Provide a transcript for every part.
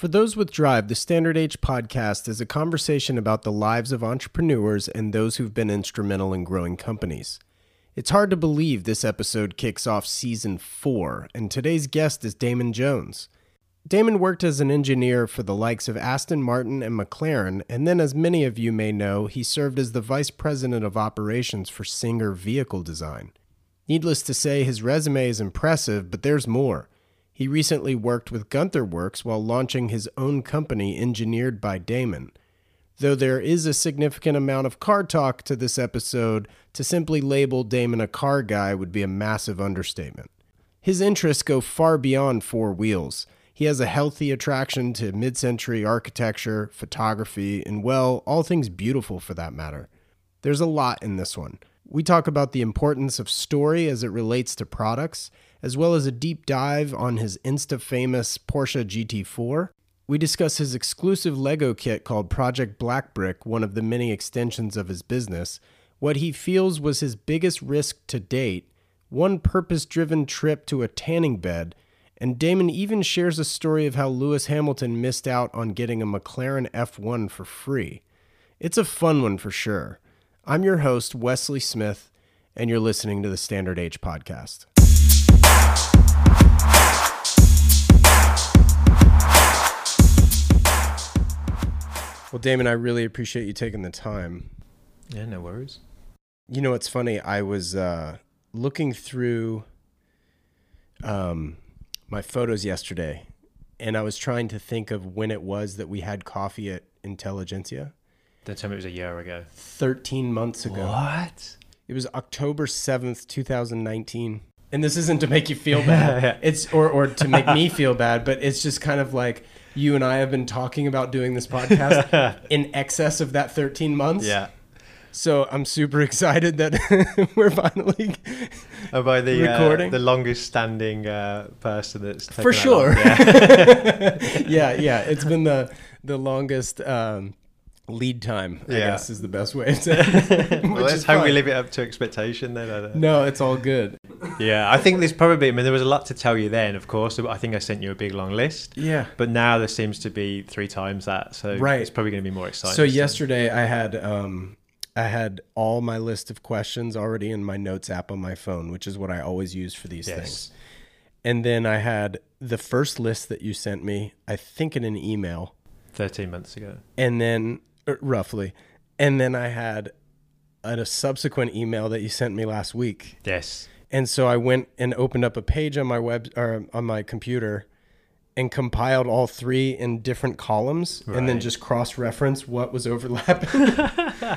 For those with drive, the Standard Age podcast is a conversation about the lives of entrepreneurs and those who've been instrumental in growing companies. It's hard to believe this episode kicks off season four, and today's guest is Damon Jones. Damon worked as an engineer for the likes of Aston Martin and McLaren, and then, as many of you may know, he served as the vice president of operations for Singer Vehicle Design. Needless to say, his resume is impressive, but there's more. He recently worked with Gunther Werks while launching his own company engineered by Damon. Though there is a significant amount of car talk to this episode, to simply label Damon a car guy would be a massive understatement. His interests go far beyond four wheels. He has a healthy attraction to mid century architecture, photography, and, well, all things beautiful for that matter. There's a lot in this one. We talk about the importance of story as it relates to products, as well as a deep dive on his insta famous Porsche GT4. We discuss his exclusive Lego kit called Project Black Brick, one of the many extensions of his business, what he feels was his biggest risk to date, one purpose driven trip to a tanning bed, and Damon even shares a story of how Lewis Hamilton missed out on getting a McLaren F1 for free. It's a fun one for sure. I'm your host, Wesley Smith, and you're listening to the Standard Age podcast. Well, Damon, I really appreciate you taking the time. Yeah, no worries. You know, it's funny. I was uh, looking through um, my photos yesterday, and I was trying to think of when it was that we had coffee at Intelligentsia. Don't tell me it was a year ago. 13 months ago. What? It was October 7th, 2019. And this isn't to make you feel bad. It's or or to make me feel bad, but it's just kind of like you and I have been talking about doing this podcast in excess of that 13 months. Yeah. So I'm super excited that we're finally Oh, by the Recording? uh, the longest standing uh, person that's taken for that sure. Yeah. yeah, yeah. It's been the the longest um, lead time. I Yeah. guess is the best way to well, let's hope we live it up to expectation then. No, it's all good. Yeah, I think there's probably. I mean, there was a lot to tell you then. Of course, I think I sent you a big long list. Yeah. But now there seems to be three times that, so Right. it's probably going to be more exciting. So yesterday I had um I had all my list of questions already in my notes app on my phone, which is what I always use for these Yes. things. And then I had the first list that you sent me, I think in an email, thirteen months ago. and then roughly, and then I had a, a subsequent email that you sent me last week. Yes. And so I went and opened up a page on my web or on my computer and compiled all three in different columns and then just cross reference what was overlapping.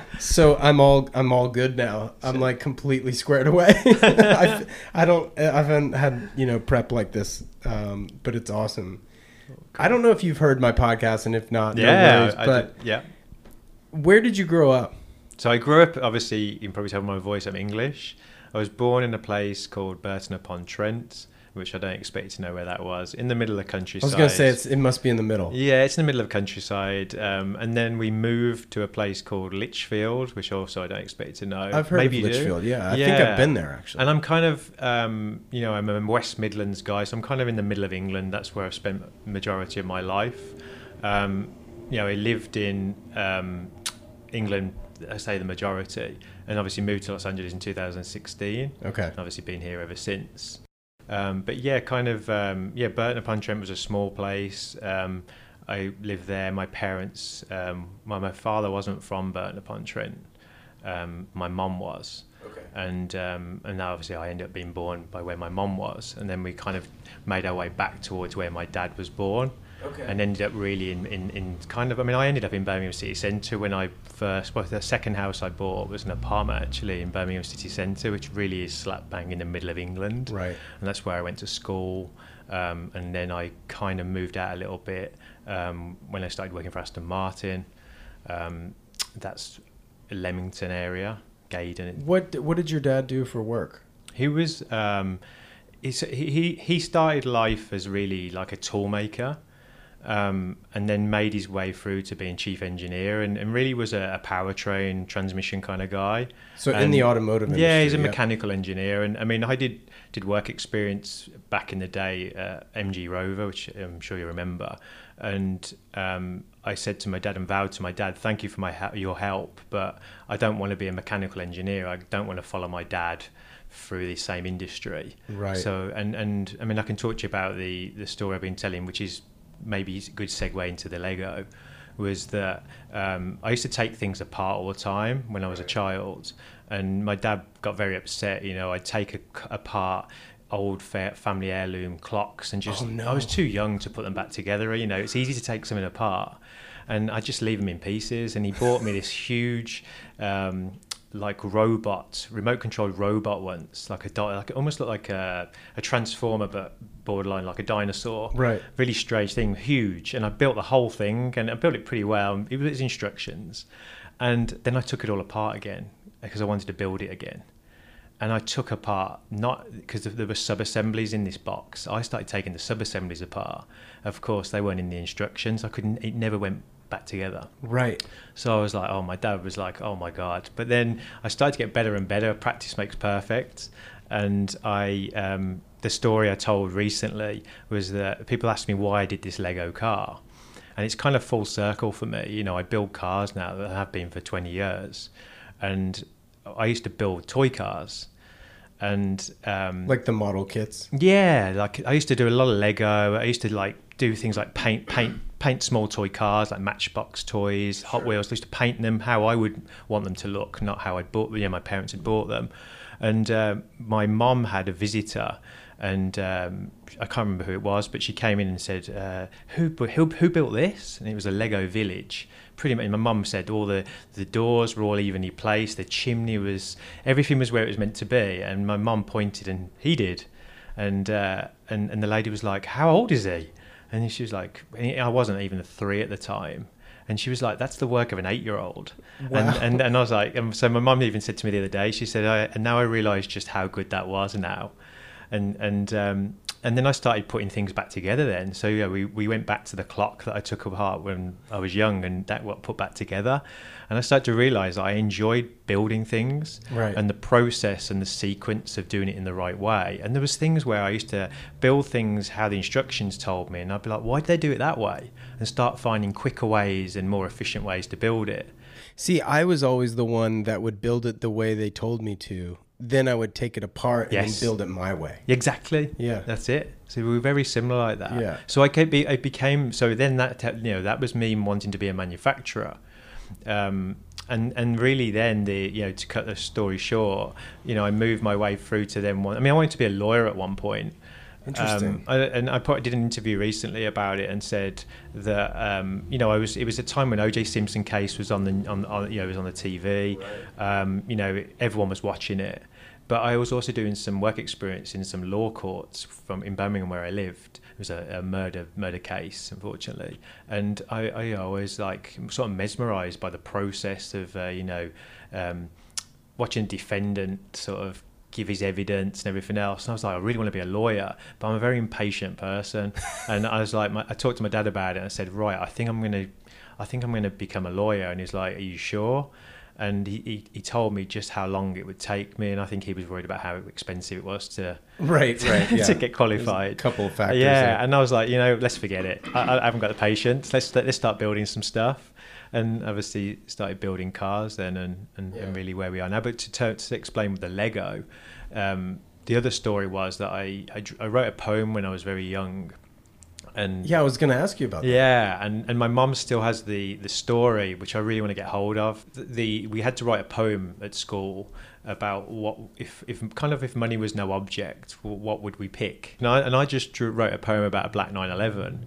so I'm all I'm all good now. I'm like completely squared away. I've, I don't I haven't had, you know, prep like this. Um, but it's awesome. I don't know if you've heard my podcast and if not, no Yeah. worries, I but did- yeah. Where did you grow up? So I grew up, obviously, you can probably tell my voice, I'm English. I was born in a place called Burton upon Trent, which I don't expect to know where that was, in the middle of the countryside. I was going to say it's it must be in the middle. Yeah, it's in the middle of countryside. Um, and then we moved to a place called Lichfield, which also I don't expect to know. I've heard Maybe of you do. Lichfield. Yeah, I think I've been there actually. And I'm kind of, um, you know, I'm a West Midlands guy, so I'm kind of in the middle of England. That's where I've spent majority of my life. Um, you know, I lived in um, England, I say the majority, and obviously moved to Los Angeles in 2016. Okay. and obviously been here ever since. Um, but yeah, kind of, um, yeah, Burton upon Trent was a small place. Um, I lived there. My parents, um, my, my father wasn't from Burton upon Trent. Um, my mum was. Okay. And um, and now obviously I ended up being born by where my mum was, and then we kind of made our way back towards where my dad was born, Okay. and ended up really in, in, in kind of I mean I ended up in Birmingham City Centre when I first well the second house I bought was an apartment actually in Birmingham City Centre, which really is slap bang in the middle of England, Right. and that's where I went to school. Um, and then I kind of moved out a little bit um, when I started working for Aston Martin. Um, that's Leamington area, Gaydon. What What did your dad do for work? He was um, he he he started life as really like a tool maker, um, and then made his way through to being chief engineer, and, and really was a, a powertrain transmission kind of guy. So in the automotive industry. Yeah, he's a mechanical engineer, and I mean, I did did work experience back in the day at MG Rover, which I'm sure you remember, and um, I said to my dad and vowed to my dad, "Thank you for my your help, but I don't want to be a mechanical engineer. I don't want to follow my dad." through the same industry right so and and i mean i can talk to you about the the story i've been telling which is maybe a good segue into the lego was that um, I used to take things apart all the time when I was a child, and my dad got very upset. You know, I'd take a, apart old family heirloom clocks and just oh, no. I was too young to put them back together. You know, it's easy to take something apart, and I just leave them in pieces. And he bought me this huge. Um, like robot, remote controlled robot once, like a like it almost looked like a, a transformer, but borderline like a dinosaur. Right. Really strange thing, huge. And I built the whole thing, and I built it pretty well. It was instructions, and then I took it all apart again because I wanted to build it again. And I took apart not because there were sub assemblies in this box. I started taking the sub assemblies apart. Of course, they weren't in the instructions. I couldn't. It never went back together. Right. So I was like, oh, my dad was like, oh my god. But then I started to get better and better. Practice makes perfect, and I. Um, the story I told recently was that people asked me why I did this Lego car, and it's kind of full circle for me. You know, I build cars now that I have been for twenty years, and I used to build toy cars and um, like the model kits. Yeah, like I used to do a lot of Lego. I used to like do things like paint, paint, paint small toy cars like Matchbox toys, sure. Hot Wheels. I used to paint them how I would want them to look, not how I bought. You know, my parents had bought them, and uh, my mom had a visitor. And um, I can't remember who it was, but she came in and said, uh, "Who who who built this?" And it was a Lego village, pretty much my mum said all the the doors were all evenly placed the chimney was everything was where it was meant to be and my mum pointed and he did. And uh, and and the lady was like how old is he? And she was like I wasn't even three at the time. And she was like that's the work of an eight year old wow. and, and and I was like and so my mum even said to me the other day she said I, and now I realize just how good that was now and and um, and then I started putting things back together. Then, so yeah, we, we went back to the clock that I took apart when I was young, and that what put back together. And I started to realize I enjoyed building things, right. and the process and the sequence of doing it in the right way. And there was things where I used to build things how the instructions told me, and I'd be like, why did they do it that way? And start finding quicker ways and more efficient ways to build it. See, I was always the one that would build it the way they told me to, then I would take it apart and yes. build it my way. Exactly. Yeah. That's it. So we were very similar like that. Yeah. So I could be, I became, so then that, you know, that was me wanting to be a manufacturer. Um, and and really then the you know to cut the story short you know I moved my way through to then one I mean I wanted to be a lawyer at one point Interesting. Um, I, and I probably did an interview recently about it and said that um, you know I was it was a time when O.J. Simpson case was on the on, on you know was on the TV. Right. Um, you know everyone was watching it, but I was also doing some work experience in some law courts from in Birmingham where I lived. It was a, a murder murder case, unfortunately, and I, I, I was like sort of mesmerised by the process of uh, you know um, watching defendant sort of give his evidence and everything else. And I was like, I really want to be a lawyer, but I'm a very impatient person. and I was like, my, I talked to my dad about it. and I said, right, I think I'm going to, I think I'm going to become a lawyer. And he's like, Are you sure? And he, he, he, told me just how long it would take me, and I think he was worried about how expensive it was to right, right, yeah. to get qualified. A couple of factors. Yeah, there. and I was like, you know, let's forget it. I, I haven't got the patience. Let's let's start building some stuff and obviously started building cars then and, and, yeah. and really where we are now. But to, to, to explain with the Lego, um, the other story was that I, I, I, wrote a poem when I was very young. And yeah, I was going to ask you about that. Yeah, and, and my mom still has the, the story, which I really want to get hold of. The, the we had to write a poem at school about what if, if kind of if money was no object, what would we pick? And I, and I just drew, wrote a poem about a black 911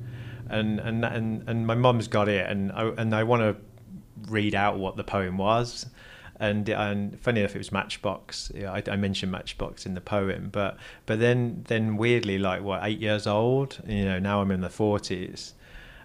and and and and my mum's got it, and I, and I want to read out what the poem was. And, and funny enough, it was Matchbox. I, I, mentioned Matchbox in the poem, but but then then weirdly, like what eight years old, you know, now I'm in the forties,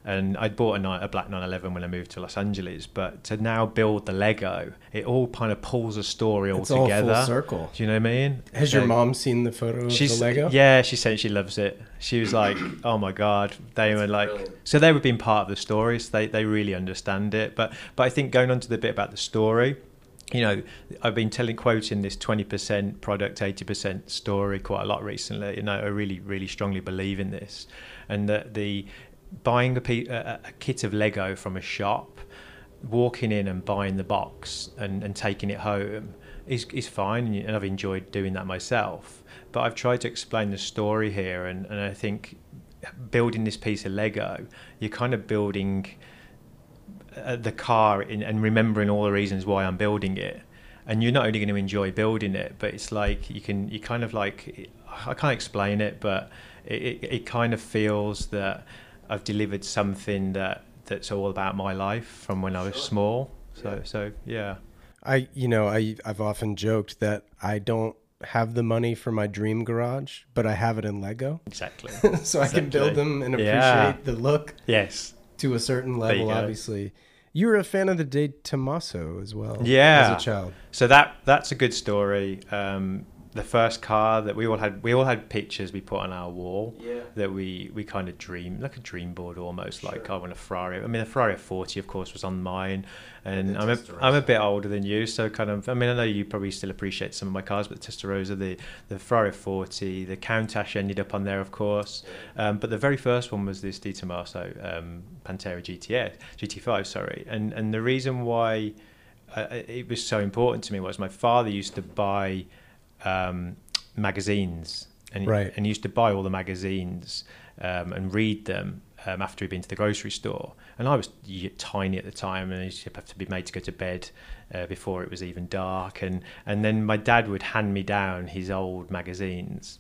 and I'd bought a, a black 911 when I moved to Los Angeles. But to now build the Lego, it all kind of pulls a story all it's together. All full circle. Do you know what I mean? Has so your mom seen the photo of the Lego? Yeah, she said she loves it. She was like, "Oh my god!" They were like, brilliant. so they were being part of the story. So they they really understand it. But but I think going on to the bit about the story you know, I've been telling, quoting this 20% product, 80% story quite a lot recently, and I really, really strongly believe in this. And that the buying a, pe- a, a kit of Lego from a shop, walking in and buying the box and, and taking it home is is fine, and I've enjoyed doing that myself. But I've tried to explain the story here, and, and I think building this piece of Lego, you're kind of building uh, the car in, and remembering all the reasons why I'm building it. And you're not only going to enjoy building it, but it's like you can you kind of like I can't explain it, but it, it, it kind of feels that I've delivered something that that's all about my life from when I was small. So yeah. so yeah. I you know I I've often joked that I don't have the money for my dream garage, but I have it in Lego. Exactly. so exactly. I can build them and appreciate yeah. the look. Yes. To a certain level, obviously. You were a fan of the De Tomaso as well. Yeah. As a child. So that that's a good story. Um, the first car that we all had we all had pictures we put on our wall yeah. that we we kind of dream like a dream board almost sure. like I want a Ferrari I mean the Ferrari 40 of course was on mine and I'm a, I'm a bit older than you so kind of I mean I know you probably still appreciate some of my cars but the Testarossa the the Ferrari 40 the Countach ended up on there of course yeah. um, but the very first one was this De Tomaso um, Pantera GTS GT5 sorry and and the reason why uh, it was so important to me was my father used to buy um, magazines, and right. and used to buy all the magazines um, and read them um, after he'd been to the grocery store. And I was tiny at the time, and I used to have to be made to go to bed uh, before it was even dark. And and then my dad would hand me down his old magazines,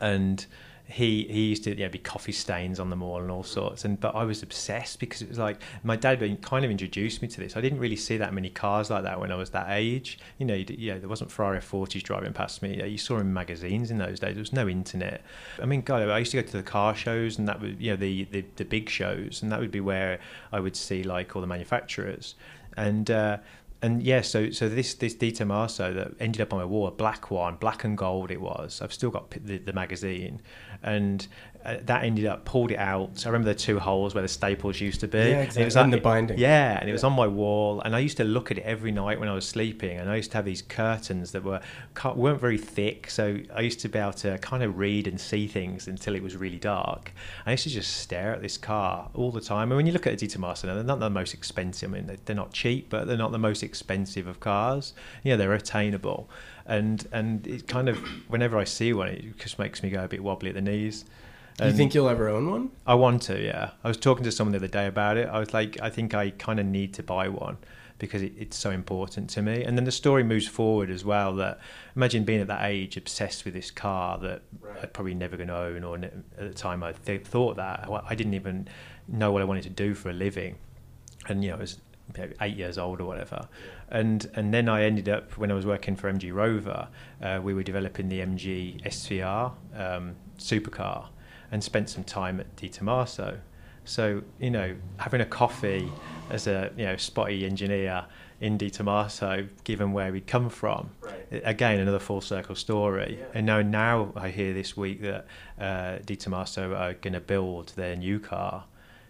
and he he used to you know, be coffee stains on them all and all sorts. And but I was obsessed because it was like my dad kind of introduced me to this. I didn't really see that many cars like that when I was that age. You know you know there wasn't Ferrari 40s driving past me. You saw in magazines in those days. There was no internet. I mean God I used to go to the car shows and that would you know the, the the big shows and that would be where I would see like all the manufacturers. And uh, and yeah, so so this this De Tomaso that ended up on my wall, a black one, black and gold it was. I've still got the, the magazine, and uh, that ended up pulled it out. So I remember the two holes where the staples used to be. Yeah, exactly. It was in the binding. Yeah, and it was on my wall, and I used to look at it every night when I was sleeping. And I used to have these curtains that were weren't very thick, so I used to be able to kind of read and see things until it was really dark. I used to just stare at this car all the time. And when you look at a De Tomaso, they're not the most expensive. I mean, they're not cheap, but they're not the most expensive of cars. Yeah, they're attainable and and it kind of whenever I see one, it just makes me go a bit wobbly at the knees. And you think you'll ever own one? I want to, yeah. I was talking to someone the other day about it. I was like, I think I kind of need to buy one because it, it's so important to me. And then the story moves forward as well. That imagine being at that age, obsessed with this car that right. I'm probably never going to own, or at the time I th- thought that I didn't even know what I wanted to do for a living. And you know, I was eight years old or whatever. And and then I ended up when I was working for MG Rover, uh, we were developing the MG SVR um, supercar, and spent some time at De Tomaso. So you know, having a coffee as a you know spotty engineer in De Tomaso, given where we'd come from, right. again another full circle story. Yeah. And now now I hear this week that uh, De Tomaso are going to build their new car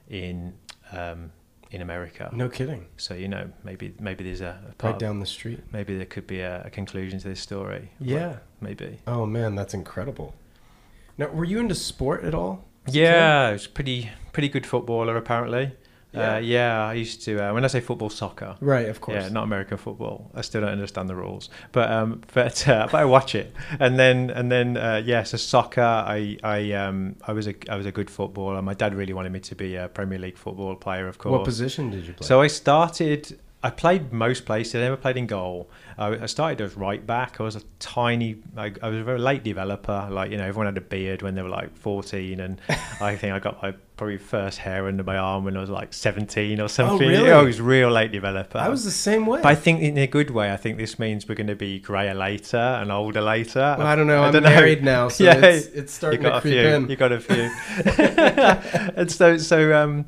in. Um, in America. No kidding. So you know, maybe maybe there's a, a right down the street. Maybe there could be a, a conclusion to this story. Yeah, maybe. Oh man, that's incredible. Now, were you into sport at all? Yeah, I was pretty pretty good footballer apparently. Yeah. Uh, yeah, I used to. Uh, when I say football, soccer. Right, of course. Yeah, not American football. I still don't understand the rules, but um, but uh, but I watch it, and then and then uh, yeah, so soccer. I I um I was a I was a good footballer. My dad really wanted me to be a Premier League football player, of course. What position did you play? So I started I played most places. I never played in goal. I started as right back. I was a tiny. I, I, was a very late developer. Like you know, everyone had a beard when they were like fourteen, and I think I got my probably first hair under my arm when I was like seventeen or something. Oh, really? I was real late developer. I was the same way. But I think in a good way. I think this means we're going to be grayer later and older later. Well, I don't know. I am married now, so yeah, it's, it's starting to creep few. in. You got a few. and so so um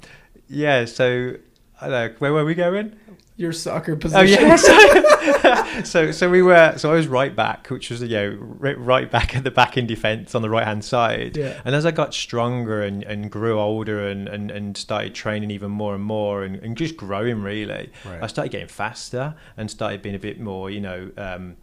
yeah so. I don't know, where were we going? Your soccer position. Oh yeah. so so we were so I was right back, which was you know right back at the back in defence on the right hand side. Yeah. And as I got stronger and, and grew older and, and, and started training even more and more and, and just growing really, right. I started getting faster and started being a bit more you know. Um,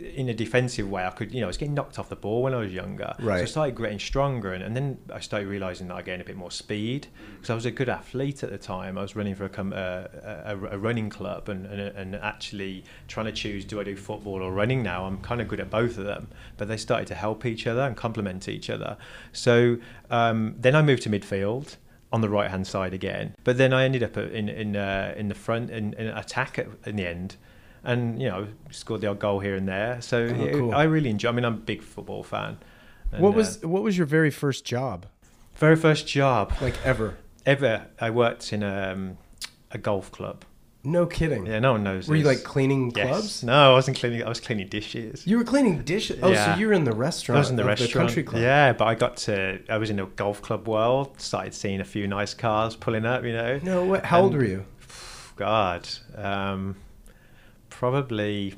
in a defensive way, I could, you know, I was getting knocked off the ball when I was younger. Right. So I started getting stronger, and, and then I started realizing that I gained a bit more speed because I was a good athlete at the time. I was running for a, com- uh, a, a running club, and, and, and actually trying to choose do I do football or running now. I'm kind of good at both of them, but they started to help each other and complement each other. So um, then I moved to midfield on the right hand side again. But then I ended up in in uh, in the front in, in attack at, in the end, and you know scored the odd goal here and there. So Oh, it- cool. I really enjoy. I mean, I'm a big football fan. And, what uh, was what was your very first job very first job like ever? ever? I worked in um, a golf club. No kidding. Yeah, no one knows. Were you like cleaning Yes. clubs? No, I wasn't cleaning. I was cleaning dishes. You were cleaning dishes. Oh, Yeah. so you were in the restaurant. I was in the restaurant. the country club. Yeah, but I got to. I was in the golf club world. Started seeing a few nice cars pulling up. You know. No, what? How old were you? God, um, probably.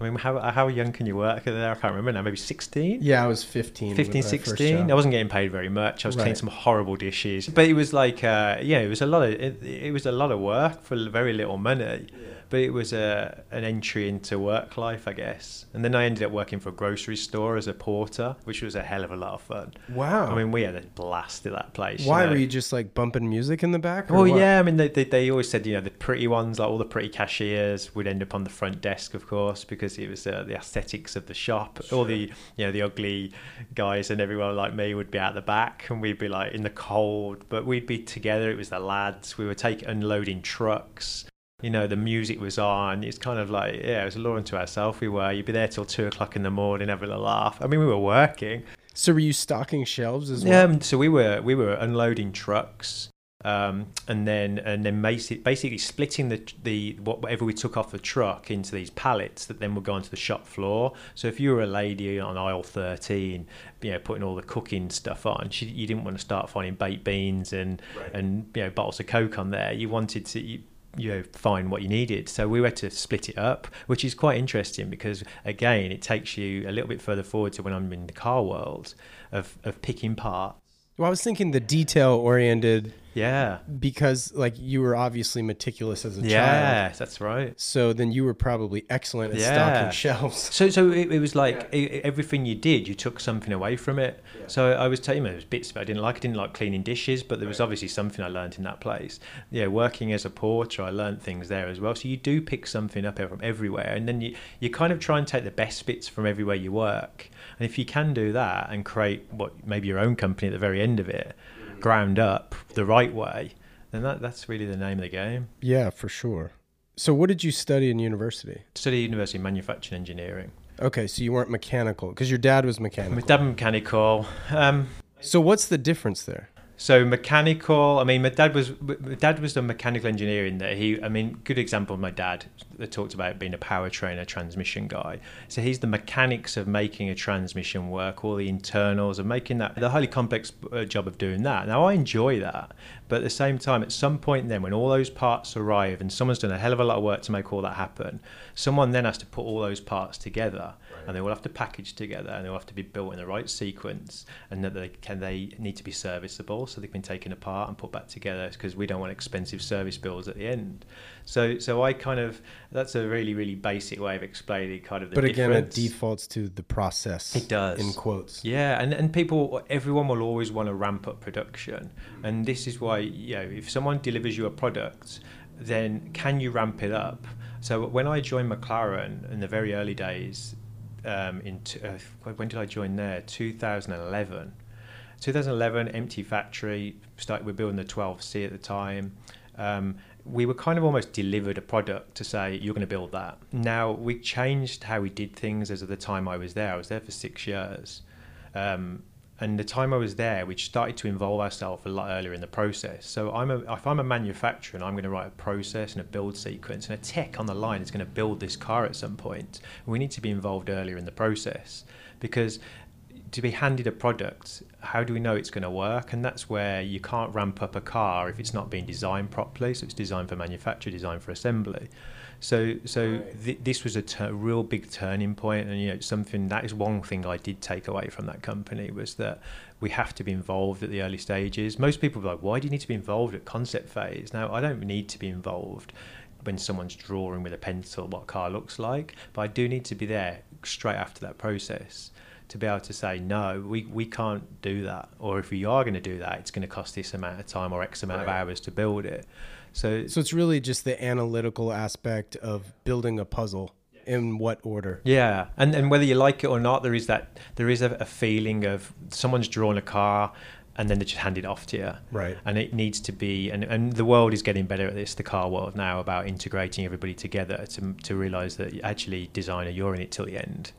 I mean, how how young can you work there? I can't remember now. Maybe 16? Yeah, I was 15. 15, with my first 16. I wasn't getting paid very much. I was cleaning some horrible dishes, but it was like, uh, yeah, it was a lot of it, it was a lot of work for very little money. But it was a an entry into work life, I guess. And then I ended up working for a grocery store as a porter, which was a hell of a lot of fun. Wow. I mean, we had a blast at that place. Why know. were you just like bumping music in the back? Well, what? yeah, I mean, they, they, they always said, you know, the pretty ones, like all the pretty cashiers, would end up on the front desk, of course, because it was uh, the aesthetics of the shop. All the, you know, the ugly guys and everyone like me would be out the back, and we'd be like in the cold, but we'd be together. It was the lads. We were taking unloading trucks. You know, the music was on. It's kind of like, yeah, it was a law unto ourselves. We were. You'd be there till two o'clock in the morning, having a laugh. I mean, we were working. So were you stocking shelves as well? um, so we were we were unloading trucks, um, and then and then basic, basically splitting the the whatever we took off the truck into these pallets that then would go onto the shop floor. So if you were a lady on aisle thirteen, you know, putting all the cooking stuff on, she, you didn't want to start finding baked beans and and you know bottles of coke on there. You wanted to. You, you know, find what you needed. So we had to split it up, which is quite interesting because again, it takes you a little bit further forward to when I'm in the car world of, of picking parts. Well, I was thinking the detail oriented Yeah. because like you were obviously meticulous as a child. Yeah, that's right. So then you were probably excellent at Yeah. stocking shelves. So, so it, it was like e- everything you did, you took something away from it. So I was telling you, there was bits it I didn't like. I didn't like cleaning dishes, but there was obviously something I learned in that place. Yeah, working as a porter, I learned things there as well. So you do pick something up from everywhere, and then you you kind of try and take the best bits from everywhere you work. And if you can do that and create what maybe your own company at the very end of it, ground up the right way, then that that's really the name of the game. Yeah, for sure. So what did you study in university? Study University Manufacturing Engineering. Okay, so you weren't mechanical because your dad was mechanical. My dad mechanical. Um, So what's the difference there? So mechanical. I mean, my dad was my dad was the mechanical engineering. that he. I mean, good example. of My dad that talked about being a power trainer, transmission guy. So he's the mechanics of making a transmission work, all the internals of making that the highly complex uh, job of doing that. Now I enjoy that, but at the same time, at some point then, when all those parts arrive and someone's done a hell of a lot of work to make all that happen, someone then has to put all those parts together, and they will have to package together, and they will have to be built in the right sequence, and that they can they need to be serviceable, so they've been taken apart and put back together because we don't want expensive service bills at the end. So so I kind of that's a really really basic way of explaining kind of the but again, it defaults to the process. It does. in quotes. Yeah, and, and people, everyone will always want to ramp up production. And this is why, you know, if someone delivers you a product, then can you ramp it up? So when I joined McLaren in the very early days, um, in t- uh, when did I join there? 2011. 2011, empty factory. Started, we were building the 12C at the time. Um, we were kind of almost delivered a product to say you're going to build that. Now we changed how we did things as of the time I was there. I was there for six years, um, and the time I was there, we started to involve ourselves a lot earlier in the process. So I'm a, if I'm a manufacturer and I'm going to write a process and a build sequence and a tech on the line is going to build this car at some point, we need to be involved earlier in the process because to be handed a product, how do we know it's going to work? And that's where you can't ramp up a car if it's not being designed properly. So it's designed for manufacture, designed for assembly. So, so th- this was a tur- real big turning point, and you know something that is one thing I did take away from that company was that we have to be involved at the early stages. Most people are like, "Why do you need to be involved at concept phase?" Now, I don't need to be involved. when someone's drawing with a pencil what a car looks like, but I do need to be there straight after that process to be able to say no, we, we can't do that, or if we are going to do that, it's going to cost this amount of time or X amount right. of hours to build it. So, so it's really just the analytical aspect of building a puzzle in what order yeah and and whether you like it or not there is that there is a, a feeling of someone's drawn a car and then they just hand it off to you. Right. And it needs to be, and, and the world is getting better at this, the car world now, about integrating everybody together to, to realize that actually, designer, you're in it till the end.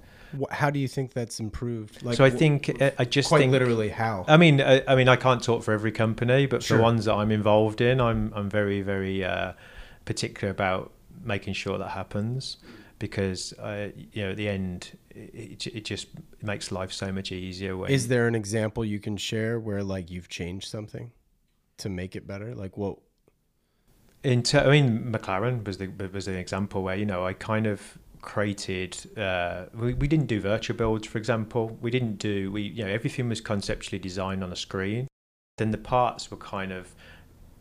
How do you think that's improved? Like, so I think uh, I just quite think, literally how. I mean, I, I, mean, I can't talk for every company, but sure. for ones that I'm involved in, I'm I'm very very uh, particular about making sure that happens because uh, you know at the end it, it just makes life so much easier. When, Is there an example you can share where like you've changed something to make it better? Like what? In ter- I mean, McLaren was the was an example where you know I kind of created. Uh, we we didn't do virtual builds, for example. We didn't do we you know everything was conceptually designed on a screen. Then the parts were kind of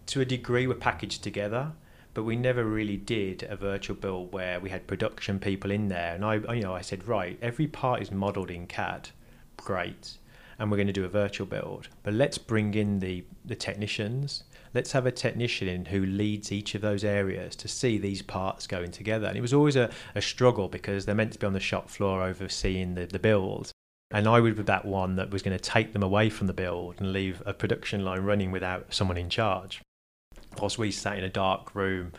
to a degree were packaged together but we never really did a virtual build where we had production people in there. And I, you know, I said, right, every part is modelled in CAD, great, and we're going to do a virtual build. But let's bring in the the technicians. Let's have a technician in who leads each of those areas to see these parts going together. And it was always a, a struggle because they're meant to be on the shop floor overseeing the, the build. And I would be that one that was going to take them away from the build and leave a production line running without someone in charge whilst we sat in a dark room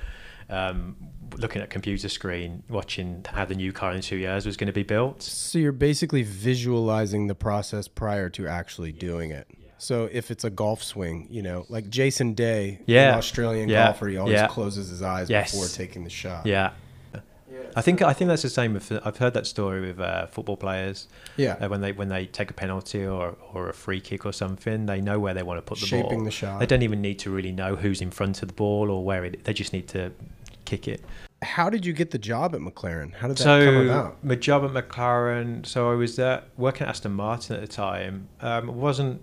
um, looking at a computer screen, watching how the new car in two years was going to be built. So you're basically visualizing the process prior to actually doing it. So if it's a golf swing, you know, like Jason Day, yeah. Australian yeah. golfer, he always yeah. closes his eyes yes. before taking the shot. Yeah. I think I think that's the same. With, I've heard that story with uh, football players. Yeah. Uh, when they when they take a penalty or, or a free kick or something, they know where they want to put the Shaping ball. Shaping the shot. They don't even need to really know who's in front of the ball or where it. They just need to kick it. How did you get the job at McLaren? How did that so, come about? My job at McLaren. So I was there working at Aston Martin at the time. Um, it wasn't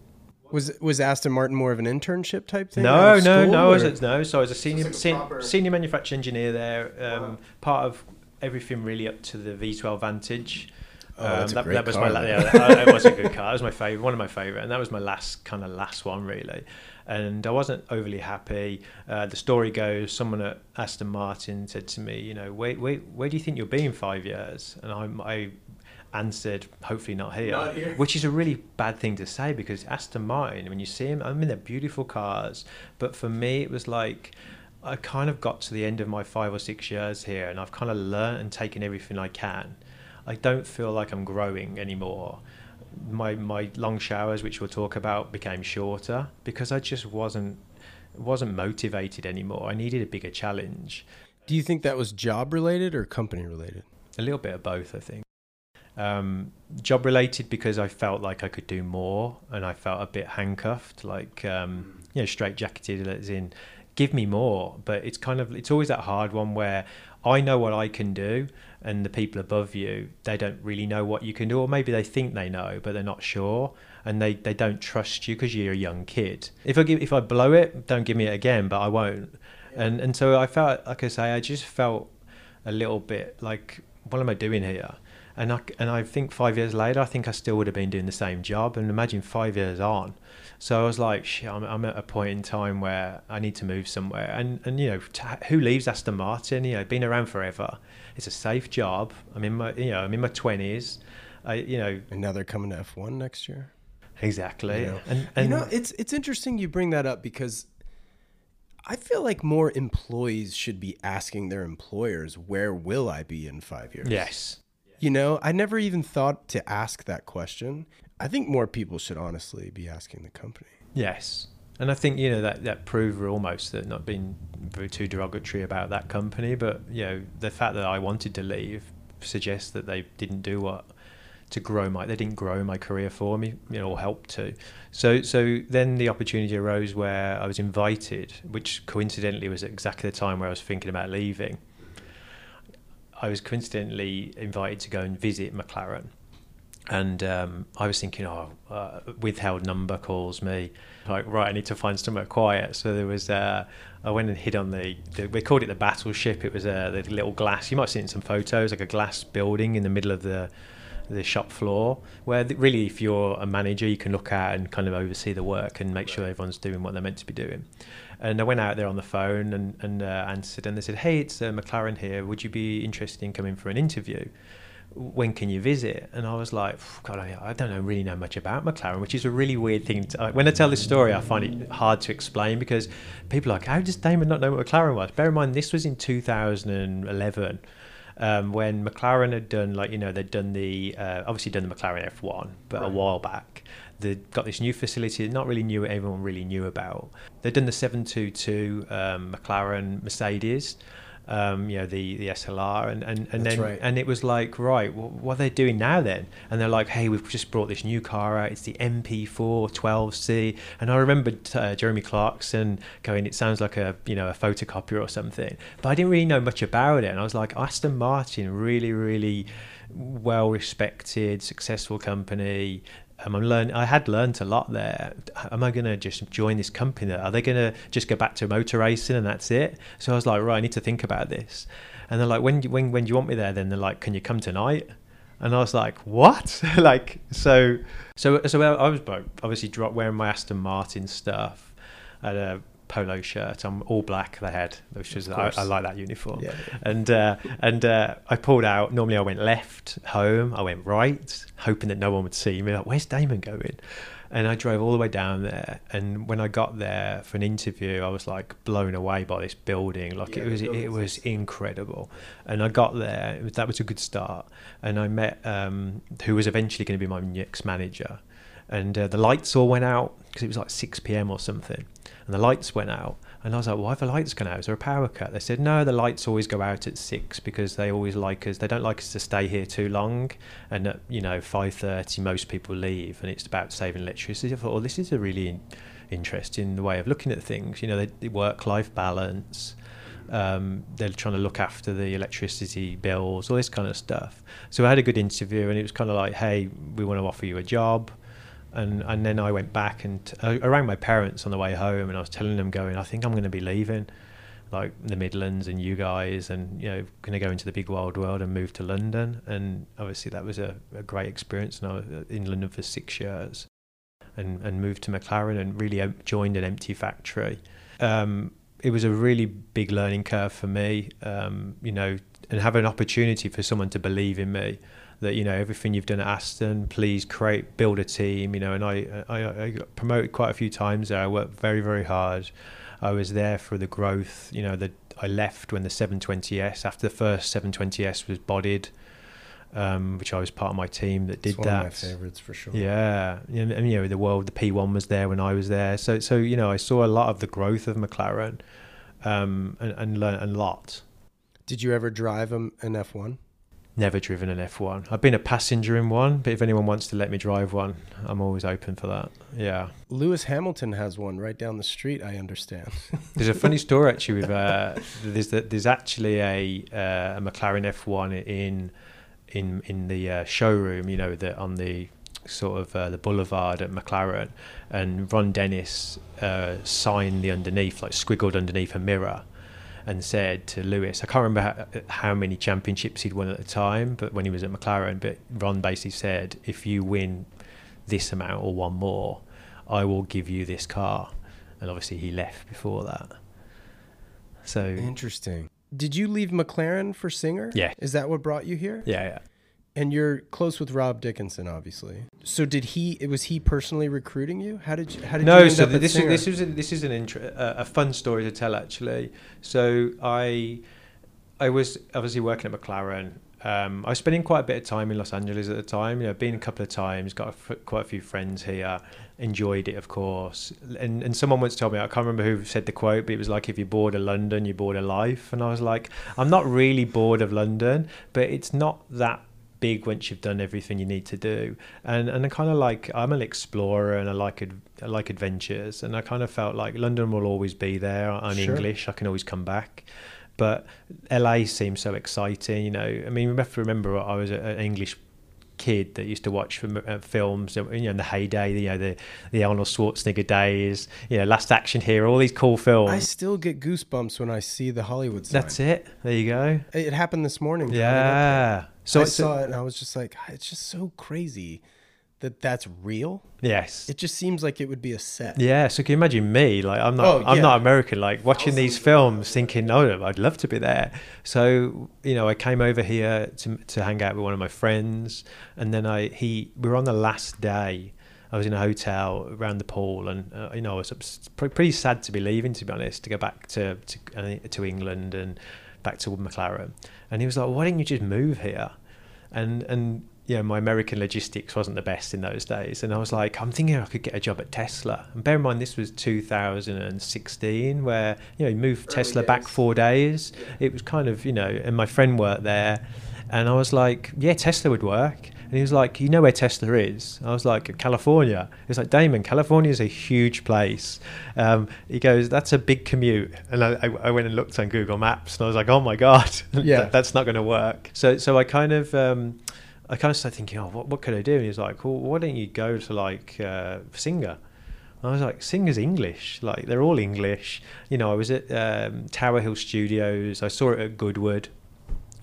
was was Aston Martin more of an internship type thing? No, no, no. Was no. So I was a senior like a sen- senior manufacturing engineer there. Um, wow. Part of everything really up to the V12 Vantage. Oh, um, that, that, was car, my yeah, that, that was a good car. That was my favorite, one of my favorite, and that was my last kind of last one really. And I wasn't overly happy. Uh, the story goes, someone at Aston Martin said to me, you know, wait, wait, where do you think you'll be in five years? And I, I answered, hopefully not here, not here, which is a really bad thing to say because Aston Martin, when you see them, I mean, they're beautiful cars, but for me, it was like I kind of got to the end of my five or six years here, and I've kind of learned and taken everything I can. I don't feel like I'm growing anymore. My my long showers, which we'll talk about, became shorter because I just wasn't wasn't motivated anymore. I needed a bigger challenge. Do you think that was job related or company related? A little bit of both, I think. Um, job related because I felt like I could do more, and I felt a bit handcuffed, like um, you know, straight jacketed as in give me more. But it's kind of it's always that hard one where I know what I can do, and the people above you they don't really know what you can do, or maybe they think they know, but they're not sure, and they, they don't trust you because you're a young kid. If I give if I blow it, don't give me it again, but I won't. And and so I felt like I say I just felt a little bit like what am I doing here? And I, and I think five years later, I think I still would have been doing the same job. And imagine five years on, so I was like, Shit, I'm, I'm at a point in time where I need to move somewhere. And, and you know, who leaves Aston Martin? You know, been around forever. It's a safe job. I'm in my, you know, I'm in my 20s. I, you know. And now they're coming to F1 next year. Exactly. You know? And, and you know, it's, it's interesting you bring that up because I feel like more employees should be asking their employers, where will I be in five years? Yes. You know, I never even thought to ask that question. I think more people should honestly be asking the company. Yes. And I think, you know, that, that proved almost that not being too derogatory about that company, but, you know, the fact that I wanted to leave suggests that they didn't do what to grow my they didn't grow my career for me you know or help to so so then the opportunity arose where I was invited which coincidentally was exactly the time where I was thinking about leaving I was coincidentally invited to go and visit McLaren and um, I was thinking, oh, uh, withheld number calls me. Like, right, I need to find somewhere quiet. So there was, uh, I went and hid on the, the we called it the battleship. It was a the little glass. You might have seen some photos, like a glass building in the middle of the the shop floor, where really, if you're a manager, you can look at and kind of oversee the work and make sure everyone's doing what they're meant to be doing. And I went out there on the phone and, and uh, answered, and they said, "Hey, it's uh, McLaren here. Would you be interested in coming for an interview?" when can you visit? And I was like, God, I, don't know, really know much about McLaren, which is a really weird thing. To, when I tell this story, I find it hard to explain because people are like, how does Damon not know what McLaren was? Bear in mind, this was in 2011. Um, when McLaren had done like you know they'd done the uh, obviously done the McLaren F1 but right. a while back they got this new facility not really new, everyone really knew about they'd done the 722 um, McLaren Mercedes um, you know, the, the SLR, and, and, and then right. and it was like, right, well, what are they doing now then? And they're like, hey, we've just brought this new car out. It's the MP4 12C, and I remember uh, Jeremy Clarkson going, it sounds like a you know a photocopier or something, but I didn't really know much about it, and I was like, Aston Martin, really, really well respected, successful company. I'm learn. I had learned a lot there. Am I going to just join this company? Are they going to just go back to motor racing and that's it? So I was like, right, I need to think about this. And they're like, when when when do you want me there? Then they're like, can you come tonight? And I was like, what? like so so so I was obviously dropped wearing my Aston Martin stuff. at a polo shirt. I'm all black. They had, which is I, I, like that uniform. Yeah. And uh, and uh, I pulled out. Normally I went left home. I went right, hoping that no one would see me. Like, where's Damon going? And I drove all the way down there. And when I got there for an interview, I was like blown away by this building. Like yeah, it was, it was incredible. And I got there. Was, that was a good start. And I met um, who was eventually going to be my next manager. And uh, the lights all went out because it was like 6 p.m. or something and the lights went out. And I was like, why have the lights gone out? Is there a power cut? They said, no, the lights always go out at six because they always like us. They don't like us to stay here too long. And at, you know, 5.30, most people leave and it's about saving electricity. I thought, well, this is a really interesting way of looking at things. You know, the work-life balance. Um, they're trying to look after the electricity bills, all this kind of stuff. So I had a good interview, and it was kind of like, hey, we want to offer you a job and and then I went back and t- I, rang my parents on the way home and I was telling them going I think I'm going to be leaving like the Midlands and you guys and you know going to go into the big wild world and move to London. And obviously that was a, a great experience and I was uh, in London for six years and and moved to McLaren and really joined an empty factory. Um, it was a really big learning curve for me um, you know and have an opportunity for someone to believe in me that you know everything you've done at Aston, please create, build a team. You know, and I, I, I got promoted quite a few times there. I worked very, very hard. I was there for the growth. You know, that I left when the 720S after the first 720S was bodied. Um, which I was part of my team that did it's one that. One of my favorites for sure. Yeah, and, and, you know the world, the P1 was there when I was there, so so you know I saw a lot of the growth of McLaren, um, and and learned a lot. Did you ever drive an F1? Never driven an F1. I've been a passenger in one, but if anyone wants to let me drive one, I'm always open for that. Yeah. Lewis Hamilton has one right down the street. I understand. there's a funny story actually with uh, there's there's actually a uh, a McLaren F1 in in in the uh, showroom. You know, the on the sort of uh, the boulevard at McLaren, and Ron Dennis uh, signed the underneath, like squiggled underneath a mirror and said to Lewis, I can't remember how, uh, how, many championships he'd won at the time, but when he was at McLaren, but Ron basically said, if you win this amount or one more, I will give you this car. And obviously he left before that. So interesting. Did you leave McLaren for Singer? Yeah. Is that what brought you here? Yeah, yeah. And you're close with Rob Dickinson, obviously. So did he? Was he personally recruiting you? How did you? How did no, you? No, so this is this is a, this is an intro, a fun story to tell actually. So I I was obviously working at McLaren. Um, I was spending quite a bit of time in Los Angeles at the time. You know, been a couple of times, got a, quite a few friends here. Enjoyed it, of course. And and someone once told me I can't remember who said the quote, but it was like if you're bored of London, you're bored of life. And I was like, I'm not really bored of London, but it's not that big once you've done everything you need to do. And and I kind of like I'm an explorer and I like I like adventures. And I kind of felt like London will always be there. I'm sure. English. I can always come back. But LA seems so exciting. You know, I mean, we have to remember I was an English kid that used to watch from, uh, films, you know, in the heyday, you know, the the Arnold Schwarzenegger days, you know, Last Action Hero, all these cool films. I still get goosebumps when I see the Hollywood sign. That's it. There you go. It happened this morning. Yeah. So So I saw it and I was just like, it's just so crazy that that's real. yes. It just seems like it would be a set. Yeah, so can you imagine me? Like I'm not, Oh, yeah. I'm not American. Like watching these films, thinking, "Oh, I'd love to be there." So you know, I came over here to to hang out with one of my friends, and then I he we were on the last day. I was in a hotel around the pool, and uh, you know, I was pretty sad to be leaving, to be honest, to go back to to, uh, to England and back to McLaren. And he was like, "Why didn't you just move here?" And and you know, my American logistics wasn't the best in those days. And I was like, I'm thinking I could get a job at Tesla. And bear in mind, this was 2016, where, you know, you moved Tesla back four days. It was kind of, you know, and my friend worked there. And I was like, yeah, Tesla would work. And he was like, you know where Tesla is? I was like, California. He was like, Damon, California is a huge place. Um, he goes, that's a big commute. And I, I I went and looked on Google Maps and I was like, oh my God, Yeah. that- that's not going to work. So, so I kind of, um, I kind of started thinking, oh, what, what could I do? And he was like, well, why don't you go to like uh, Singer? I was like, Singer's English. Like, they're all English. You know, I was at um, Tower Hill Studios. I saw it at Goodwood.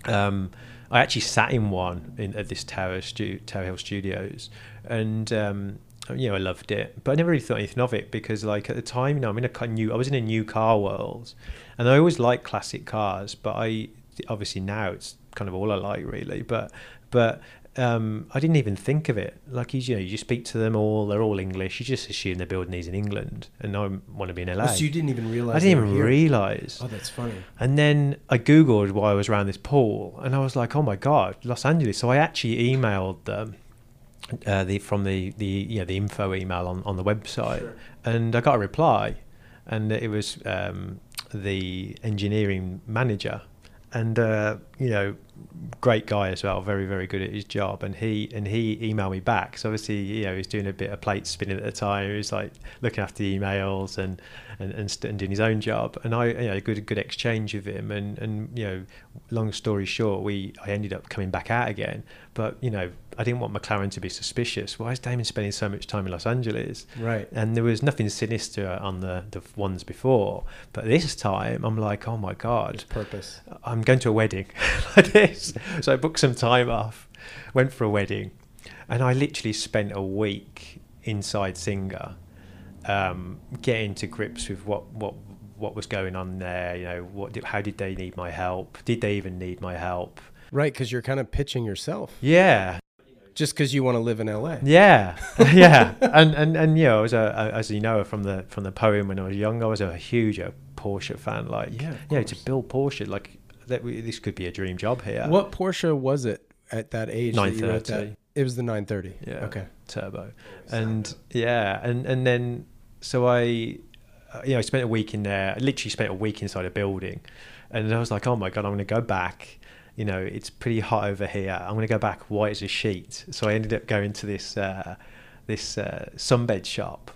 Um, I actually sat in one in, at this Tower, stu- Tower Hill Studios. And, um, you know, I loved it. But I never really thought anything of it because, like, at the time, you know, I'm in a new, I was in a new car world. And I always liked classic cars. But I, obviously now it's kind of all I like, really. But, but um, I didn't even think of it. Like you, you know, you speak to them all; they're all English. You just assume they're building these in England, and I want to be in LA. Oh, so you didn't even realize I didn't even here? realize. Oh, that's funny. And then I googled why I was around this pool, and I was like, "Oh my god, Los Angeles!" So I actually emailed them uh, the from the the you know, the info email on, on the website, Sure. and I got a reply, and it was um, the engineering manager, and uh, you know, great guy as well, very very good at his job, and he and he emailed me back. So obviously, you know, he was doing a bit of plate spinning at the time. He was like looking after the emails and and, and, and doing his own job. And I, you know, good good exchange with him. And and you know, long story short, we I ended up coming back out again. But you know, I didn't want McLaren to be suspicious. Why is Damon spending so much time in Los Angeles? Right. And there was nothing sinister on the the ones before. But this time, I'm like, oh my god, purpose. I'm going to a wedding like this. So I booked some time off, went for a wedding, and I literally spent a week inside Singer, um, getting to grips with what what what was going on there. You know, what did, how did they need my help? Did they even need my help? Right, because you're kind of pitching yourself Yeah, just because you want to live in LA. yeah, yeah. And and and you know, as a, as you know from the from the poem when I was young, I was a huge uh, Porsche fan. Like, Yeah, you to build Porsche, like that, we- this could be a dream job here. What Porsche was it at that age? that you were at that- 930. It was the 930. Yeah. Okay. turbo and yeah and and then so i uh, you know i spent a week in there i literally spent a week inside a building and i was like oh my god i'm going to go back you know it's pretty hot over here i'm going to go back white as a sheet so i ended up going to this uh, this uh, sunbed shop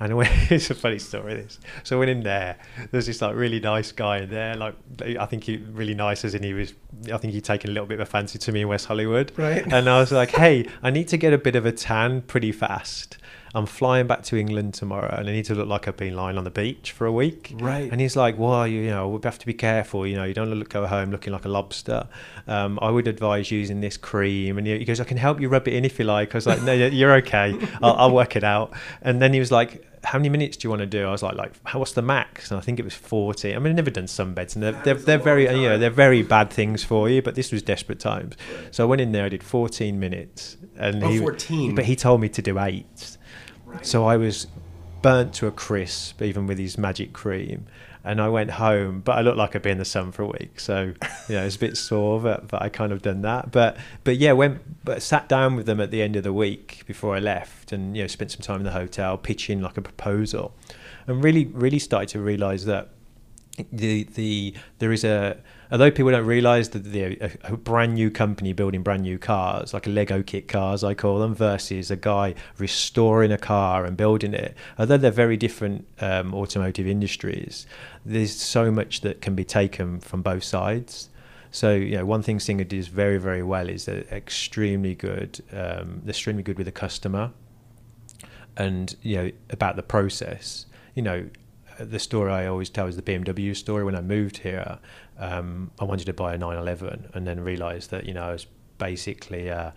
and went, it's a funny story. This so I went in there. There's this like really nice guy in there. Like I think he really nice as in he was. I think he'd taken a little bit of a fancy to me in West Hollywood. Right. And I was like, hey, I need to get a bit of a tan pretty fast. I'm flying back to England tomorrow, and I need to look like I've been lying on the beach for a week. Right. And he's like, well, you, you know, we have to be careful. You know, you don't look, go home looking like a lobster. Um, I would advise using this cream. And he he goes, I can help you rub it in if you like. I was like, no, you're okay. I'll, I'll work it out. And then he was like, how many minutes do you want to do? I was like, like, how, what's the max? And I think it was 40. I mean, I've never done sunbeds, and they're, they're, they're very, you know, they're very bad things for you. But this was desperate times, so I went in there. I did 14 minutes, and Oh, he, 14. but he told me to do eight. So I was burnt to a crisp, even with his magic cream. And I went home, but I looked like I'd been in the sun for a week. So, you know, it's a bit sore, but, but I kind of done that. But, but yeah, went, but sat down with them at the end of the week before I left and, you know, spent some time in the hotel pitching like a proposal and really, really started to realize that the the there is a although people don't realize that the a, a brand new company building brand new cars like a lego kit cars i call them versus a guy restoring a car and building it although they're very different um, automotive industries there's so much that can be taken from both sides So you know, one thing Singer does very very well is they're extremely good. Um, they're extremely good with the customer, and you know about the process. You know, the story I always tell is the BMW story. When I moved here, um, I wanted to buy a 911, and then realised that you know I was basically a,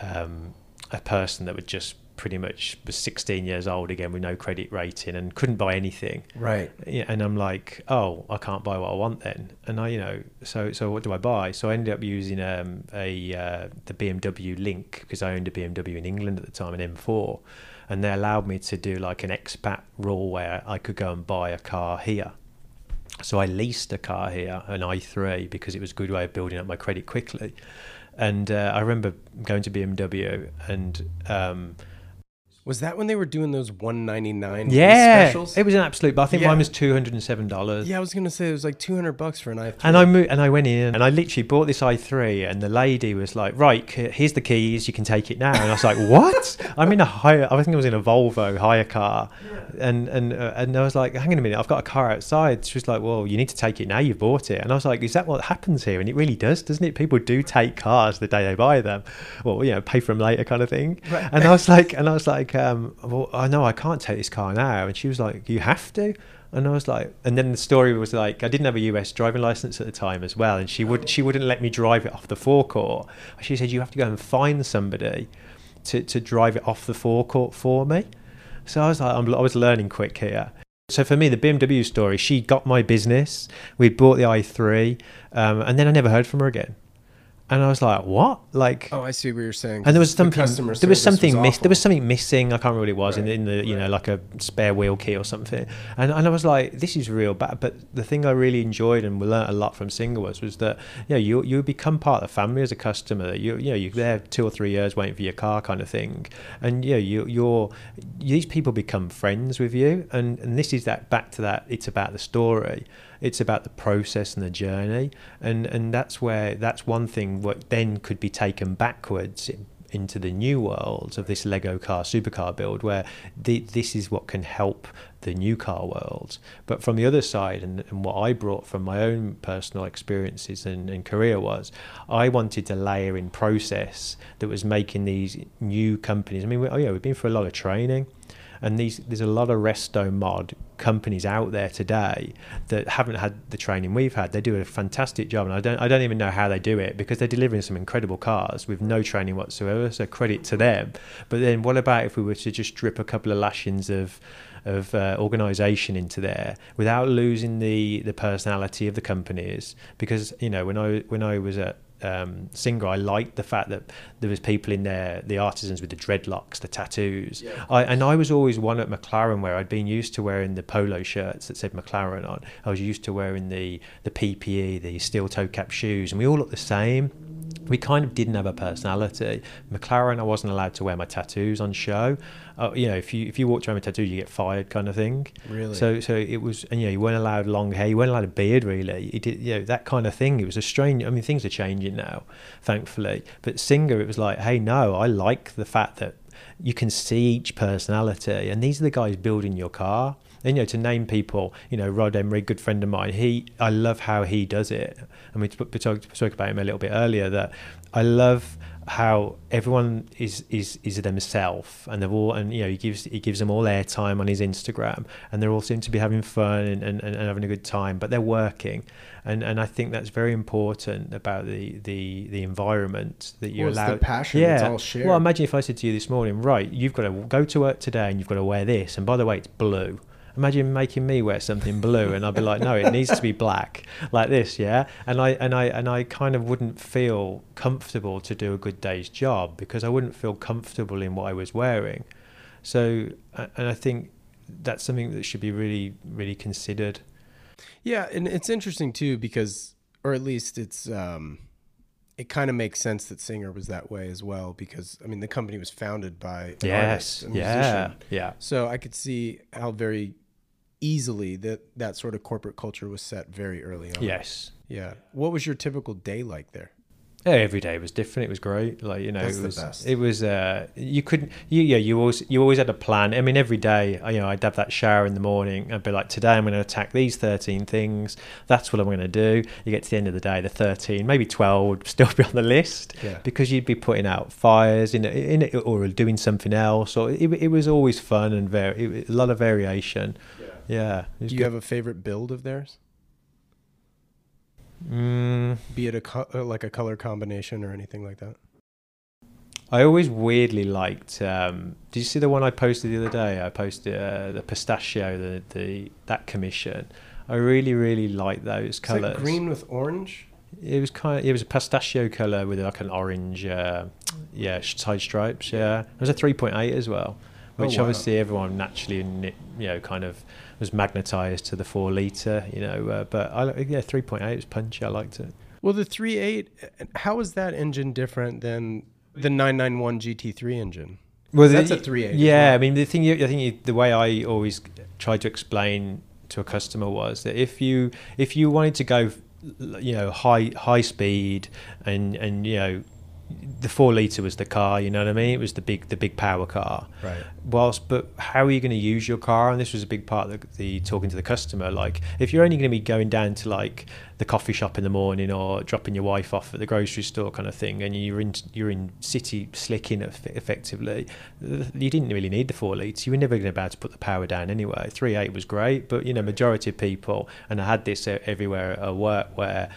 um, a person that would just pretty much was 16 years old again with no credit rating and couldn't buy anything. Right. And I'm like, oh, I can't buy what I want then. And I, you know, so so what do I buy? So I ended up using um, a uh, the BMW Link because I owned a BMW in England at the time, an M4, and they allowed me to do like an expat rule where I could go and buy a car here. So I leased a car here, an i3, because it was a good way of building up my credit quickly. And uh, I remember going to BMW and. Um, was that when they were doing those one ninety nine yeah, specials? it was an absolute. But I think Yeah. mine was two hundred and seven dollars. yeah, I was gonna say it was like two hundred bucks for an i3. And I moved, and I went in, and I literally bought this i3, and the lady was like, "Right, c- here's the keys. You can take it now." And I was like, "What?" I'm in a hire. I think I was in a Volvo hire car, and and uh, and I was like, "Hang on a minute, I've got a car outside." She was like, "Well, you need to take it now. You've bought it." And I was like, "Is that what happens here?" And it really does, doesn't it? People do take cars the day they buy them, well, you know, pay for them later, kind of thing. Right. And I was like, and I was like, um, well, I know I can't take this car now. And she was like, you have to. And I was like, and then the story was like, I didn't have a US driving license at the time as well, and she would she wouldn't let me drive it off the forecourt. She said you have to go and find somebody to to drive it off the forecourt for me. So I was like, I'm, I was learning quick here. So for me, the BMW story, she got my business. We bought the i3, um, and then I never heard from her again. And I was like, what? Like, oh, I see what you're saying. and there was The something customer there was something miss awful. there was something missing. I can't remember what it was in, Right, in the you know like a spare wheel key or something. And, and i was like this is real bad. But the thing i really enjoyed and we learnt a lot from singer was was that you know you you become part of the family as a customer. You you know you're there two or three years waiting for your car kind of thing. And you know you you're these people become friends with you. And and this is that back to that it's about the story it's about the process and the journey. And and that's where that's one thing what then could be taken backwards into the new world of this Lego car supercar build where the, this is what can help the new car world. But from the other side and, and what I brought from my own personal experiences and, and career was I wanted to layer in process that was making these new companies. I mean we, oh yeah we've been through a lot of training and these there's a lot of resto mod companies out there today that haven't had the training we've had. They do a fantastic job and I don't I don't even know how they do it because they're delivering some incredible cars with no training whatsoever so credit to them. But then what about if we were to just drip a couple of lashings of of uh, organization into there without losing the the personality of the companies? Because you know when I when I was at um, Singer, I liked the fact that there was people in there, the artisans with the dreadlocks, the tattoos. Yeah. I, and I was always one at McLaren where I'd been used to wearing the polo shirts that said McLaren on. I was used to wearing the the PPE, the steel toe cap shoes, and we all looked the same. We kind of didn't have a personality. McLaren, I wasn't allowed to wear my tattoos on show. Uh, you know, if you if you walked around with tattoos, you get fired, kind of thing. Really? So so it was, and you know, you weren't allowed long hair, you weren't allowed a beard, really. It did, you know, that kind of thing. It was a strange. I mean, things are changing now, thankfully. But Singer, it was like, hey, no, I like the fact that you can see each personality, and these are the guys building your car. And you know, to name people, you know, Rod Emery, good friend of mine. He, I love how he does it. And we spoke about him a little bit earlier. That I love how everyone is is is themselves and they're all and you know he gives he gives them all airtime on his Instagram. And they're all seem to be having fun and, and, and having a good time but they're working. And and I think that's very important about the the the environment that you Well, allow passion, yeah. it's all shared. well imagine if I said to you this morning right you've got to go to work today and you've got to wear this. And by the way it's blue Imagine making me wear something blue, and I'd be like, "No, it needs to be black, like this, yeah." And I and I and I kind of wouldn't feel comfortable to do a good day's job because I wouldn't feel comfortable in what I was wearing. So, and I think that's something that should be really, really considered. Yeah, and it's interesting too because, or at least it's, um, it kind of makes sense that Singer was that way as well because I mean the company was founded by an artist, a yeah, musician. yeah. So I could see how very easily that that sort of corporate culture was set very early on. Yes. Yeah. What was your typical day like there? Yeah, every day was different. It was great. Like you know, That's it the was. best. It was. Uh, you couldn't. You yeah. You always. You always had a plan. I mean, every day. You know, I'd have that shower in the morning. I'd be like, today I'm going to attack these thirteen things. That's what I'm going to do. You get to the end of the day, the thirteen, maybe twelve would still be on the list Yeah. because you'd be putting out fires in in it or doing something else. Or it, it was always fun and very a lot of variation. Yeah. was Do you good. have a favorite build of theirs? Mm, Be it a co- uh, like a color combination or anything like that? I always weirdly liked. Um, did you see the one I posted the other day? I posted uh, the pistachio, the, the that commission. I really, really like those colours. that green with orange? It was kind of it was a pistachio colour with like an orange, uh, yeah, side stripes. Yeah, it was a three point eight as well, Oh, which wow. obviously everyone naturally, you know, kind of was magnetised to the four litre. You know, uh, but I yeah, three point eight was punchy. I liked it. Well, the 3.8, uh, how is that engine different than the 991 GT3 engine? Well, That's the- a 3.8 as Yeah, well. I mean the thing. you- I think you, the way I always tried to explain to a customer was that if you if you wanted to go, you know, high high speed and and you know, the four liter was the car. You know what I mean? It was the big the big power car. Right. Whilst, but how are you going to use your car? And this was a big part of the, the talking to the customer. Like, if you're only going to be going down to like the coffee shop in the morning or dropping your wife off at the grocery store kind of thing, and you're in you're in city slicking eff- effectively, you didn't really need the four litres. You were never going to be able to put the power down anyway. Three eight was great, but you know, majority of people, and I had this everywhere at work where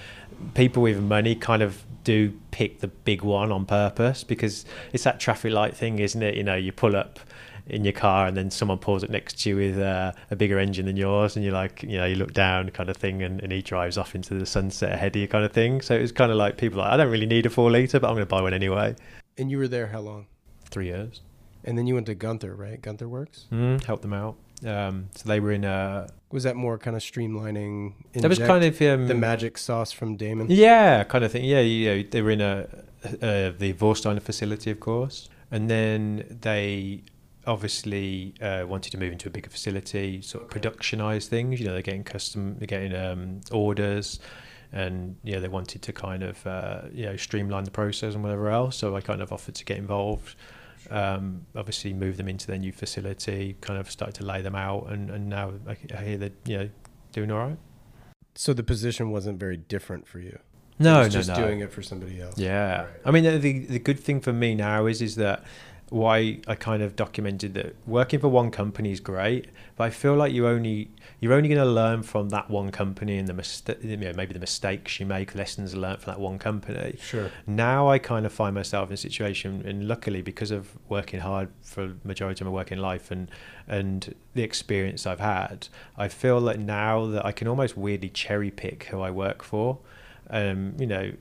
people with money kind of do pick the big one on purpose because it's that traffic light thing, isn't it? You know, you pull up in your car and then someone pulls up next to you with uh, a bigger engine than yours and you're like you know you look down kind of thing and, and he drives off into the sunset ahead of you kind of thing so it was kind of like people like i don't really need a four litre but i'm going to buy one anyway And you were there how long? three years And then you went to Gunther, right? Gunther Werks? mm, help them out um, so they were in a Was that more kind of streamlining? that was kind of um, the magic sauce from Damon. Yeah, kind of thing. Yeah, yeah. they were in a uh, the Vorsteiner facility, of course, and then they obviously uh, wanted to move into a bigger facility, sort of productionize things. You know, they're getting custom, they're getting um, orders, and yeah, they wanted to kind of uh, you know streamline the process and whatever else. So I kind of offered to get involved. Um, obviously, move them into their new facility, kind of started to lay them out, and, and now I, I hear they're you know doing all right. So the position wasn't very different for you. No, no, just no. doing it for somebody else. Yeah, Right. I mean the the good thing for me now is is that why I kind of documented that working for one company is great, but I feel like you only you're only going to learn from that one company and the mistake, you know, maybe the mistakes you make, lessons learned from that one company. Sure. Now I kind of find myself in a situation, and luckily because of working hard for majority of my working life and and the experience I've had, I feel like now that I can almost weirdly cherry pick who I work for. Um, you know,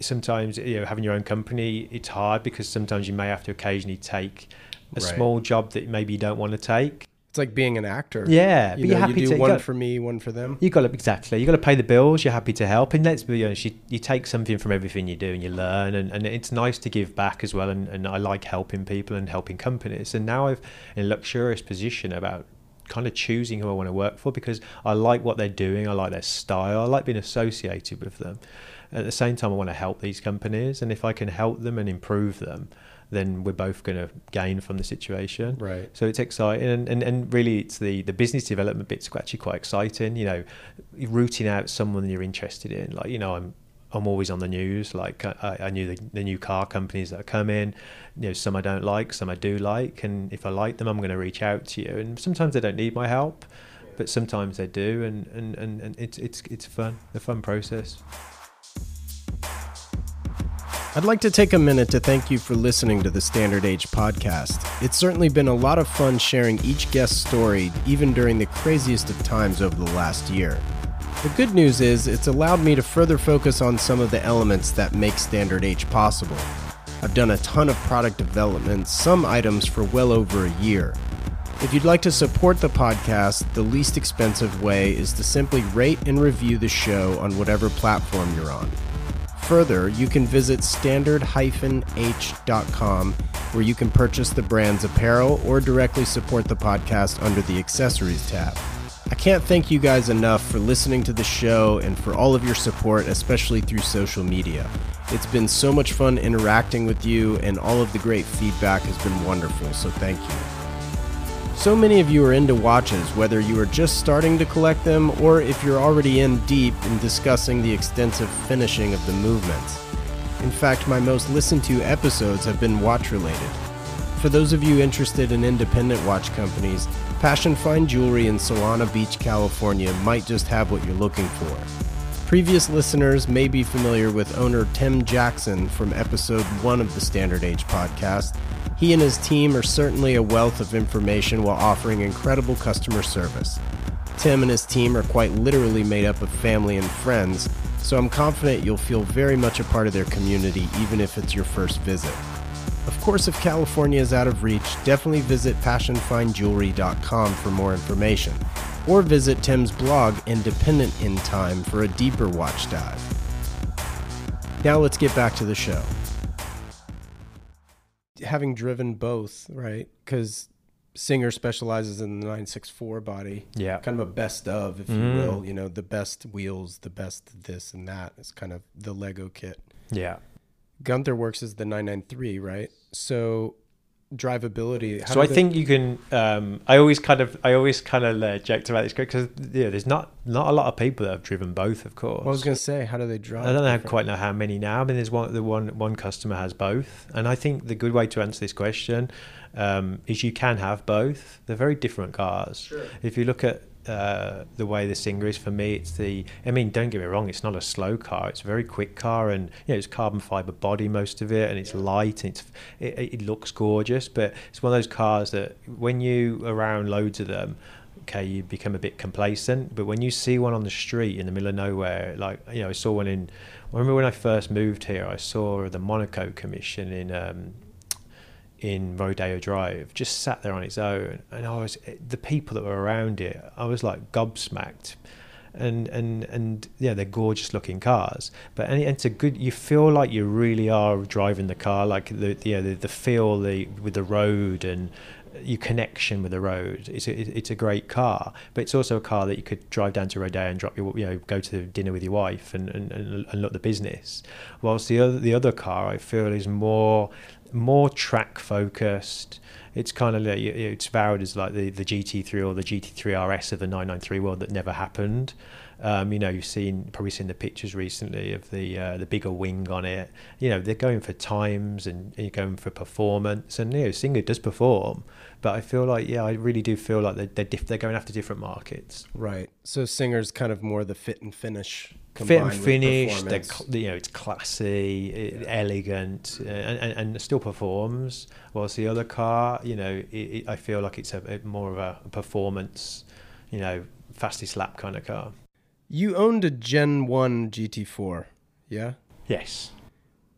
sometimes you know having your own company it's hard because sometimes you may have to occasionally take a Right. small job that maybe you don't want to take. It's like being an actor. Yeah, You, know, happy you do to one go- for me, one for them. you got to exactly. You got to pay the bills. You're happy to help, and let's be honest. You, you take something from everything you do, and you learn, and, and it's nice to give back as well. And, and I like helping people and helping companies. And now I've in a luxurious position about kind of choosing who I want to work for because I like what they're doing. I like their style. I like being associated with them. At the same time, I want to help these companies, and if I can help them and improve them, then we're both going to gain from the situation. Right. So it's exciting, and, and, and really, it's the, the business development bit's are actually quite exciting. You know, rooting out someone you're interested in. Like, you know, I'm I'm always on the news. Like, uh, I, I knew the, the new car companies that are coming. You know, some I don't like, some I do like, and if I like them, I'm going to reach out to you. And sometimes they don't need my help, but sometimes they do, and, and, and, and it's it's it's fun, a fun process. I'd like to take a minute to thank you for listening to the Standard H podcast. It's certainly been a lot of fun sharing each guest's story, even during the craziest of times over the last year. The good news is it's allowed me to further focus on some of the elements that make Standard H possible. I've done a ton of product development, some items for well over a year. If you'd like to support the podcast, the least expensive way is to simply rate and review the show on whatever platform you're on. Further, you can visit standard-h.com where you can purchase the brand's apparel or directly support the podcast under the accessories tab. I can't thank you guys enough for listening to the show and for all of your support, especially through social media. It's been so much fun interacting with you, and all of the great feedback has been wonderful, so thank you. So many of you are into watches, whether you are just starting to collect them or if you're already in deep in discussing the extensive finishing of the movements. In fact, my most listened to episodes have been watch related. For those of you interested in independent watch companies, Passion Fine Jewelry in Solana Beach, California might just have what you're looking for. Previous listeners may be familiar with owner Tim Jackson from episode 1 of the Standard H podcast. He and his team are certainly a wealth of information while offering incredible customer service. Tim and his team are quite literally made up of family and friends, so I'm confident you'll feel very much a part of their community even if it's your first visit. Of course, if California is out of reach, definitely visit passionfinejewelry.com for more information, or visit Tim's blog Independent in Time for a deeper watch dive. Now let's get back to the show. Having driven both, right? Because Singer specializes in the 964 body. Yeah. Kind of a best of, if you Mm. will. You know, the best wheels, the best this and that. It's kind of the Lego kit. Yeah. Gunther Werks as the 993, right? So drivability. how so I they- think you can. Um, I always kind of, I always kind of uh, joked about this because yeah, there's not not a lot of people that have driven both, of course. Well, I was gonna say, how do they drive? I don't know quite know how many now. I mean, there's one the one one customer has both, and I think the good way to answer this question um, is you can have both. They're very different cars. Sure. If you look at uh, the way the Singer is for me, it's the. I mean, don't get me wrong, it's not a slow car. It's a very quick car, and you know, it's carbon fiber body most of it, and it's light, and it's it, it looks gorgeous. But it's one of those cars that when you around loads of them, okay, you become a bit complacent. But when you see one on the street in the middle of nowhere, like you know, I saw one in. I remember when I first moved here, I saw the Monaco Commission in um, in Rodeo Drive, just sat there on its own, and I was the people that were around it. I was like gobsmacked, and and and yeah, they're gorgeous looking cars. But and it's a good. You feel like you really are driving the car, like the the, know, the, the feel the with the road and your connection with the road. It's a, it's a great car, but it's also a car that you could drive down to Rodeo and drop your, you know, go to dinner with your wife and, and, and, and look the business. Whilst the other the other car, I feel, is more more track focused. It's kind of like it's vowed as like the, the GT3 or the GT3 RS of the 993 world that never happened. Um, you know, you've seen probably seen the pictures recently of the uh, the bigger wing on it. You know, they're going for times and you're going for performance, and you know, Singer does perform. But I feel like, yeah, I really do feel like they're they're, diff- they're going after different markets. Right. So Singer's kind of more the fit and finish. Fit and finish, cl- you know, it's classy, it, elegant, uh, and, and, still performs. Whilst the other car, you know, it, it, I feel like it's a, more of a performance, you know, fastest lap kind of car. You owned a Gen 1 GT4, yeah? Yes.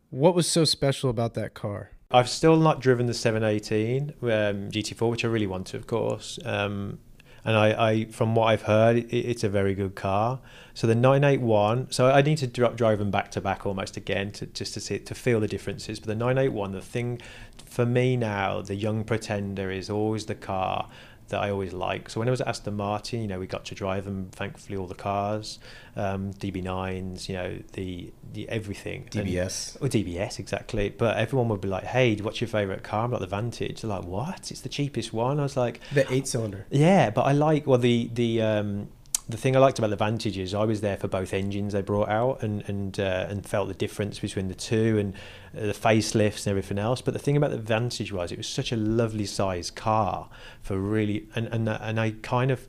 What was so special about that car? I've still not driven the 718 um, GT4, which I really want to, of course. Um, and I, I, from what I've heard, it, it's a very good car. So the 981, so I need to dri- drive them back to back almost again to just to see to feel the differences. But the 981, the thing for me now, the young pretender is always the car that I always like. So when I was at Aston Martin, you know, we got to drive them, thankfully, all the cars, um, DB9s, you know, the, the everything. And- DBS. or DBS, exactly. But everyone would be like, hey, what's your favourite car? I'm like, the Vantage. They're like, what? It's the cheapest one. I was like, The eight cylinder. yeah, but I like, well, the, the, um, the thing I liked about the Vantage is I was there for both engines they brought out and and uh, and felt the difference between the two and uh, the facelifts and everything else. But the thing about the Vantage was it was such a lovely sized car for really and and and I kind of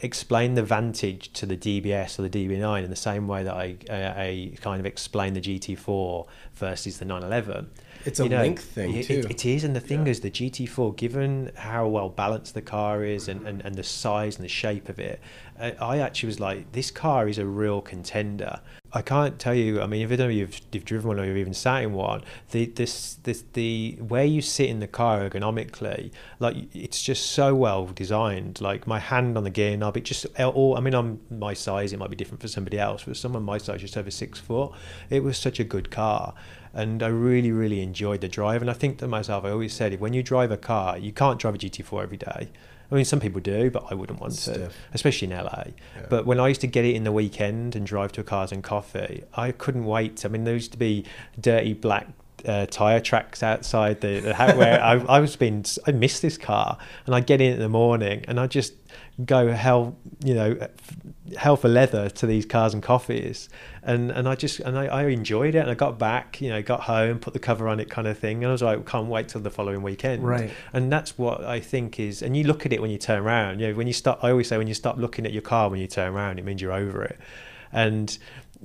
explained the Vantage to the DBS or the DB9 in the same way that I uh, I kind of explained the GT4 versus the 911. It's a You know, length thing, it- too. it- it is, and the thing Yeah. is, the GT4, given how well balanced the car is and, and, and the size and the shape of it, uh, I actually was like, this car is a real contender. I can't tell you. I mean, if you know you've, you've driven one or you've even sat in one, the this this the where you sit in the car ergonomically, like it's just so well designed. Like my hand on the gear knob, it just all. I mean, I'm my size. It might be different for somebody else, but someone my size, just over six foot, it was such a good car and I really, really enjoyed the drive. And I think to myself, I always said, when you drive a car, you can't drive a GT4 every day. I mean, some people do, but I wouldn't want to, especially in LA. Yeah. But when I used to get it in the weekend and drive to a Cars and Coffee, I couldn't wait. I mean, there used to be dirty black uh, tire tracks outside the, the house where I, I was being. I missed this car, and I get in in the morning, and I just go hell, you know, hell for leather to these cars and coffees, and and I just and I, I enjoyed it, and I got back, you know, got home, put the cover on it, kind of thing, and I was like, can't wait till the following weekend, Right. and that's what I think is, and you look at it when you turn around. You know, when you stop, I always say when you stop looking at your car when you turn around, it means you're over it. And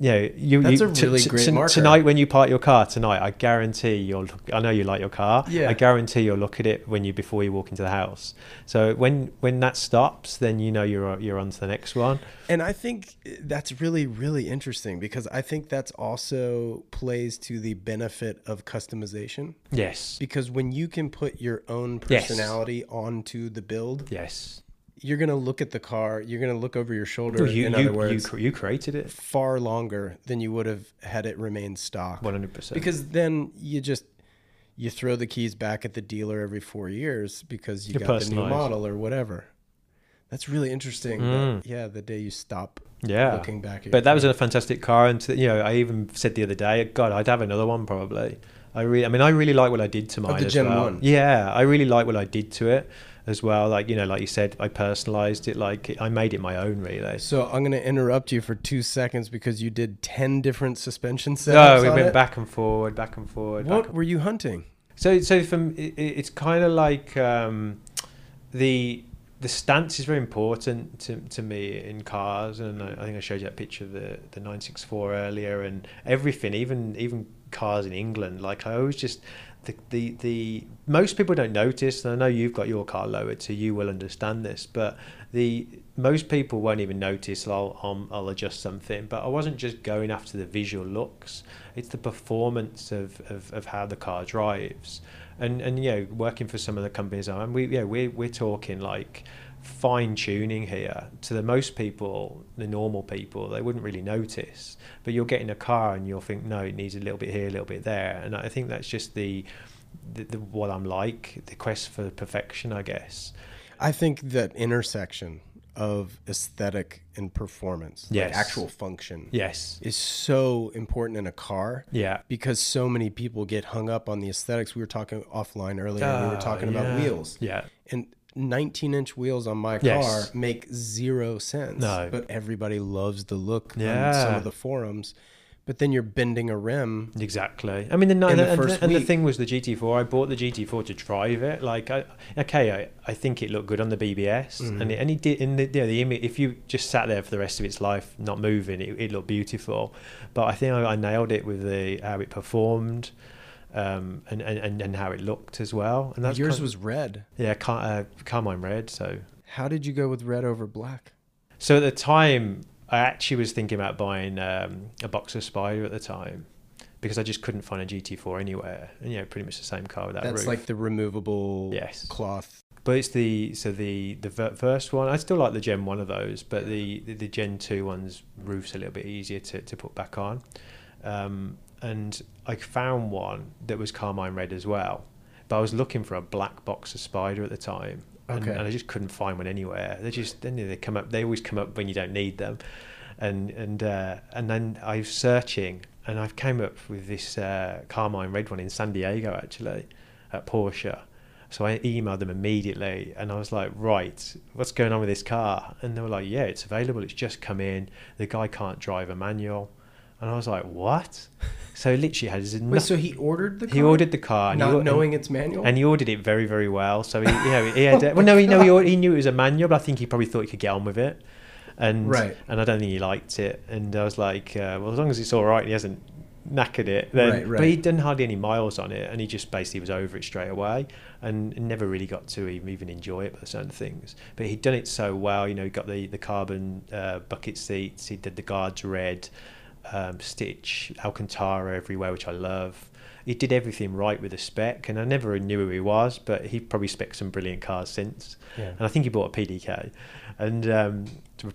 you know, you, That's you, a really great marker. tonight when you park your car tonight. I guarantee you'll. Look I know you like your car. Yeah. I guarantee you'll look at it when you before you walk into the house. So when when that stops, then you know you're you're on to the next one. And I think that's really, really interesting because I think that's also plays to the benefit of customization. Yes. Because when you can put your own Yes. personality onto the build, Yes. You're going to look at the car, you're going to look over your shoulder, you, in you, other words, cr- you created it. far longer than you would have had it remain stock. One hundred percent. Because then you just you throw the keys back at the dealer every four years because you You got the new model or whatever. That's really interesting. that- yeah, the day you stop Mm. yeah. looking back at it. But that was car. a fantastic car, and you know, I even said the other day, God, I'd have another one probably. I really, I mean, I really like what I did to mine the as Gen well. 1? Yeah, I really like what I did to it as well. Like you know, like you said, I personalized it. Like I made it my own, really. So I'm going to interrupt you for two seconds because you did ten different suspension setups. No, we went it. back and forward, back and forward. What and- were you hunting? So, so from it, it- it's kind of like um, the the stance is very important to, to me in cars, and I, I think I showed you that picture of the the nine six four earlier, and everything, even even cars in England. Like I always just the the the most people don't notice, and I know you've got your car lowered, so you will understand this, but the most people won't even notice. I'll I'll, I'll adjust something, but I wasn't just going after the visual looks. It's the performance of, of, of how the car drives, and and you know working for some of the companies I'm we yeah we we're talking like fine tuning here to the most people the normal people they wouldn't really notice but you'll get in a car and you'll think no it needs a little bit here a little bit there and I think that's just the, the, the what I'm like the quest for perfection I guess I think that intersection of aesthetic and performance, like Yes. actual function, yes is so important in a car. yeah because so many people get hung up on the aesthetics. We were talking offline earlier. we were Ah, talking about wheels. yeah And 19 inch wheels on my Yes. car make zero sense. No. But everybody loves the look on some of the forums. But then you're bending a rim. Exactly. I mean, the, and, the and, first and the thing was the GT4. I bought the GT4 to drive it. Like, I, okay, I, I think it looked good on the BBS, Mm-hmm. and it, and it did. In the, you know, the image, if you just sat there for the rest of its life, not moving, it, it looked beautiful. But I think I, I nailed it with the how it performed, um, and, and, and, how it looked as well. And that's Yours was red. yeah, Car, uh, Carmine Red. So How did you go with red over black? so at the time, I actually was thinking about buying um, a Boxster Spyder at the time because I just couldn't find a GT4 anywhere. And, you know, pretty much the same car with that That's roof. like the removable Yes. cloth. but it's the so the the first one. I still like the Gen one of those, but the the, the Gen two ones roof's a little bit easier to, to put back on. Um, and I found one that was carmine red as well, but I was looking for a black Boxster Spyder at the time. And, Okay. and I just couldn't find one anywhere. They just then they come up. They always come up when you don't need them, and and uh, and then I was searching, and I came up with this uh, carmine red one in San Diego actually, at Porsche. So I emailed them immediately, and I was like, "Right, what's going on with this car?" And they were like, "Yeah, it's available. It's just come in. The guy can't drive a manual." And I was like, "What?" So he literally has Wait, nothing. so he ordered the car? he ordered the car, and not he, knowing it's manual? and he ordered it very, very well. So he, you know, he had. well, no, he, no, he, he knew it was a manual, but I think he probably thought he could get on with it. And Right. and I don't think he liked it. And I was like, uh, well, as long as it's all right, and he hasn't knackered it. Then, Right, right. But he'd done hardly any miles on it, and he just basically was over it straight away, and never really got to even even enjoy it by certain things. But he'd done it so well. You know, he got the the carbon uh, bucket seats. He did the guards red, um, stitch Alcantara everywhere, which I love. He did everything right with the spec, and I never knew who he was, but he probably spec some brilliant cars since. Yeah. And I think he bought a PDK, and um,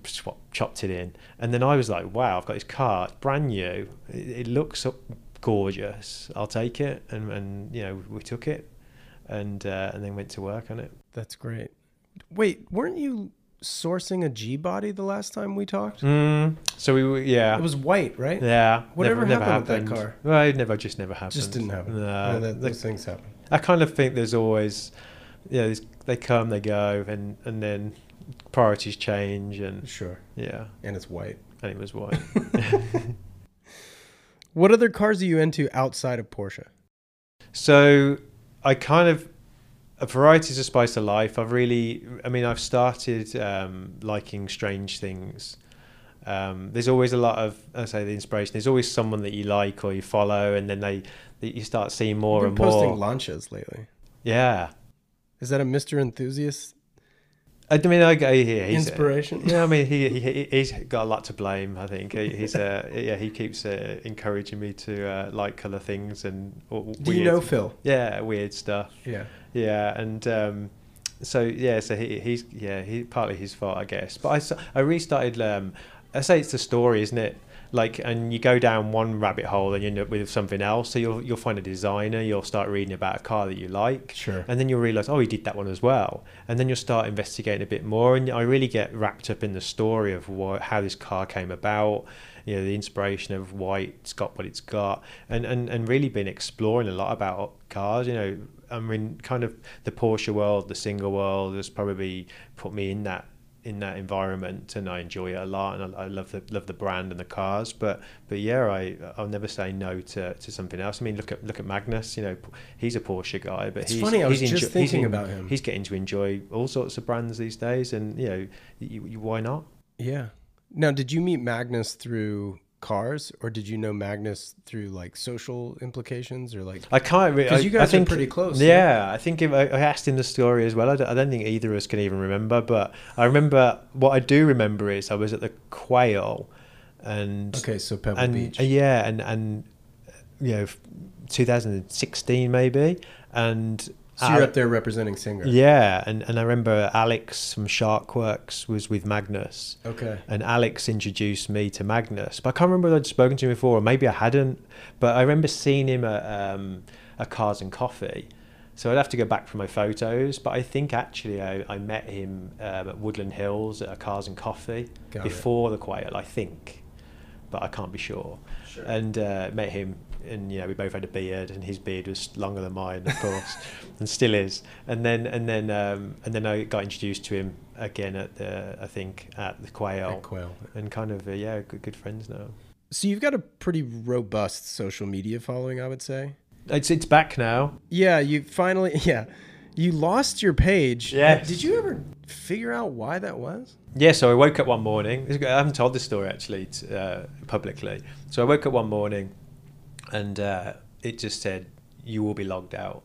swap, chopped it in. And then I was like, "Wow, I've got this car, it's brand new. It, it looks gorgeous. I'll take it." And, and you know, we took it, and uh, and then went to work on it. That's great. Wait, weren't you sourcing a G body the last time we talked? Mm, so we were, yeah. It was white, right? yeah. Whatever happened with that car? Well, it never just never happened. Just didn't happen. No. No, that, the- those things happen. I kind of think there's always, yeah, they come, they go, and and then priorities change, and Sure. yeah, And it's white. and it was white. What other cars are you into outside of Porsche? So I kind of a variety is a spice of life. I've really, I mean, I've started um, liking strange things. Um, there's always a lot of, I say, the inspiration. There's always someone that you like or you follow, and then they, that you start seeing more and been posting more. launches lately. Yeah, Is that a Mr. Enthusiast I mean, I go here. He's, inspiration? Yeah, I mean, he, he he's got a lot to blame. I think he, he's uh, yeah, he keeps uh, encouraging me to uh, like color things and w- Do you know Phil? Yeah, weird stuff. Yeah. Yeah, and um, so yeah, so he, he's yeah, he partly his fault, I guess. But I I restarted. Um, I say it's the story, isn't it? Like, and you go down one rabbit hole and you end up with something else. So you'll you'll find a designer, you'll start reading about a car that you like, Sure. and then you'll realize, oh, he did that one as well. And then you'll start investigating a bit more. And I really get wrapped up in the story of what, how this car came about, you know, the inspiration of why it's got what it's got, and, and, and really been exploring a lot about cars. You know, I mean, kind of the Porsche world, the Singer world has probably put me in that in that environment and I enjoy it a lot and I, I love the love the brand and the cars but but yeah I I'll never say no to, to something else I mean look at look at Magnus you know he's a Porsche guy but It's he's, funny, I was he's just he's thinking about him. he's getting to enjoy all sorts of brands these days and you know you, you, why not Yeah. Now, did you meet Magnus through cars or did you know Magnus through like social implications or like I can't really 'Cause I- you guys I think, are pretty close, Yeah, I think if I, I asked him the story as well. I don't, I don't think either of us can even remember, but I remember what I do remember is I was at the Quail, and Okay, so Pebble and Beach. uh, yeah, and and uh, you know, 2016 maybe, and so you're Al- up there representing Singer. yeah, and and I remember Alex from Sharkwerks was with Magnus, Okay. and Alex introduced me to Magnus. But I can't remember whether I'd spoken to him before, or maybe I hadn't. But I remember seeing him at um, a Cars and Coffee. So I'd have to go back for my photos. But I think actually I, I met him um, at Woodland Hills at a Cars and Coffee Got it. before the Quail, I think. But I can't be sure. Sure. And uh, met him, and you know we both had a beard, and his beard was longer than mine, of course, and still is. And then and then um, and then I got introduced to him again at the I think at the Quail At Quail. and kind of uh, yeah, good good friends now. So you've got a pretty robust social media following, I would say. It's it's back now. Yeah, you finally yeah. You lost your page. Yeah. Did you ever figure out why that was? Yeah, so I woke up one morning. I haven't told this story actually uh, publicly. So I woke up one morning, and uh, it just said, "You will be logged out.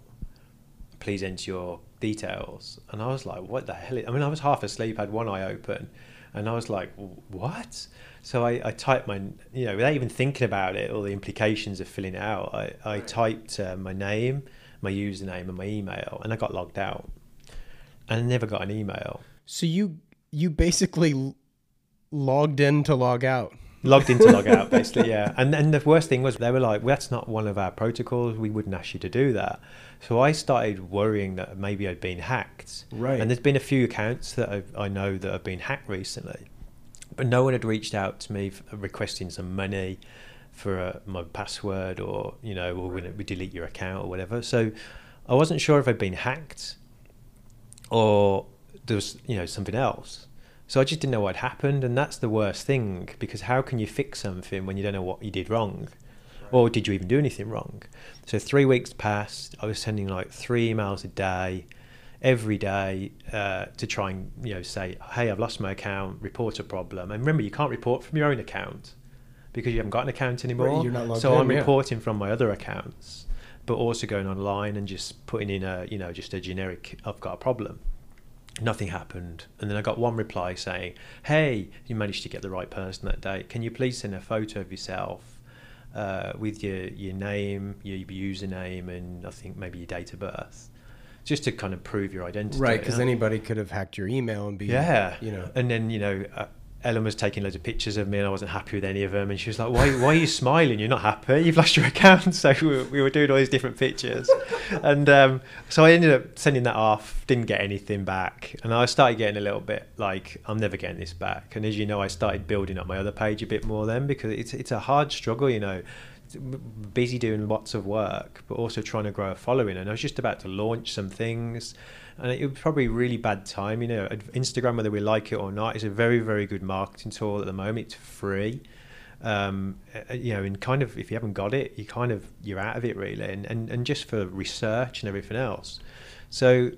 Please enter your details." And I was like, "What the hell?" I mean, I was half asleep, had one eye open, and I was like, "What?" So I, I typed my, you know, without even thinking about it or the implications of filling it out, I, I typed uh, my name, my username, and my email, and I got logged out, and I never got an email. So you you basically logged in to log out. Logged in to log out basically yeah. And and the worst thing was they were like well, that's not one of our protocols. We wouldn't ask you to do that. So i started worrying that maybe i'd been hacked. Right. and there's been a few accounts that I've, i know that have been hacked recently. But no one had reached out to me requesting some money for uh, my password or you know we're going to delete your account or whatever. So i wasn't sure if i'd been hacked or there was you know something else so i just didn't know what had happened and that's the worst thing because how can you fix something when you don't know what you did wrong? Or did you even do anything wrong? So three weeks passed i was sending like three emails a day every day uh, to try and you know say hey i've lost my account report a problem. And remember you can't report from your own account because you haven't got an account anymore. not so in, i'm yeah. reporting from my other accounts but also going online and just putting in a you know just a generic i've got a problem nothing happened. And then i got one reply saying hey you managed to get the right person that day. Can you please send a photo of yourself uh, with your your name your username and i think maybe your date of birth just to kind of prove your identity Right, because anybody could have hacked your email and be yeah. you know. And then you know uh, Ellen was taking loads of pictures of me, and I wasn't happy with any of them. And she was like, "Why? Why are you smiling? You're not happy. You've lost your account." So we were, we were doing all these different pictures, and um, so I ended up sending that off. Didn't get anything back, and I started getting a little bit like, "I'm never getting this back." And as you know, I started building up my other page a bit more then because it's it's a hard struggle, you know busy doing lots of work, but also trying to grow a following. And I was just about to launch some things, and it was probably really bad time. You know, Instagram, whether we like it or not, is a very, very good marketing tool at the moment. It's free. Um, you know, and kind of if you haven't got it, you kind of you're out of it really, and, and, and just for research and everything else. So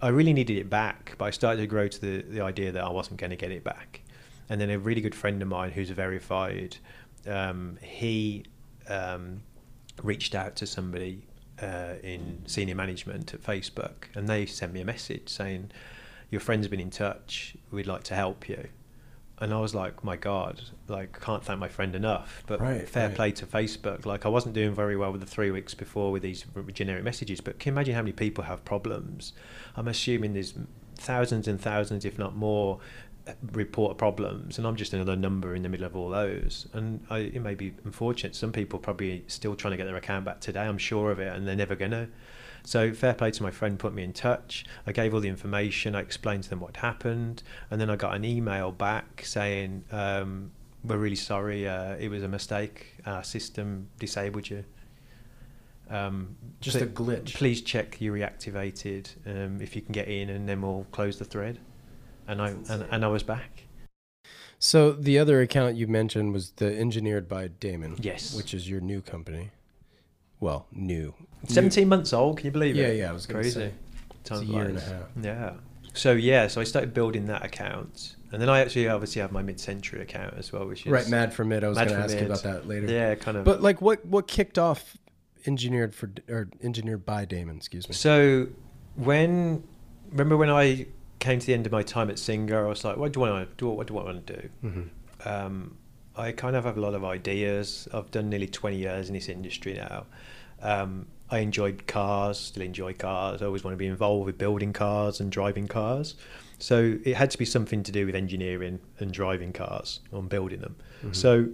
I really needed it back, but I started to grow to the, the idea that I wasn't going to get it back. And then a really good friend of mine who's verified, um, he um, reached out to somebody uh, in senior management at Facebook, and they sent me a message saying, "Your friend's been in touch. We'd like to help you." And I was like, "My God! Like, can't thank my friend enough." But right, fair right. play to Facebook. Like, I wasn't doing very well with the three weeks before with these generic messages. But can you imagine how many people have problems? I'm assuming there's thousands and thousands, if not more, report problems and I'm just another number in the middle of all those. And I, it may be unfortunate. Some people probably still trying to get their account back today I'm sure of it and they're never gonna. So fair play to my friend put me in touch. I gave all the information I explained to them what happened and then I got an email back saying um, we're really sorry uh, it was a mistake. Our system disabled you. Um, just a glitch. please check you reactivated um, if you can get in and then we'll close the thread and I and, and I was back. So the other account you mentioned was the engineered by Damon. Yes, which is your new company. Well, new. Seventeen new. months old. Can you believe yeah, it? Yeah, yeah. I was crazy. It's a year and a half. Yeah. So yeah, so I started building that account, and then I actually obviously have my mid-century account as well, which is right. Mad for mid. I was going to ask mid. you about that later. Yeah, kind of. But like, what what kicked off engineered for or engineered by Damon? Excuse me. So when remember when I came to the end of my time at Singer, I was like, what do I want to do? What do I want to do? Mm-hmm. Um, I kind of have a lot of ideas. I've done nearly 20 years in this industry now. Um, I enjoyed cars, still enjoy cars. I always want to be involved with building cars and driving cars. So it had to be something to do with engineering and driving cars and building them. Mm-hmm. So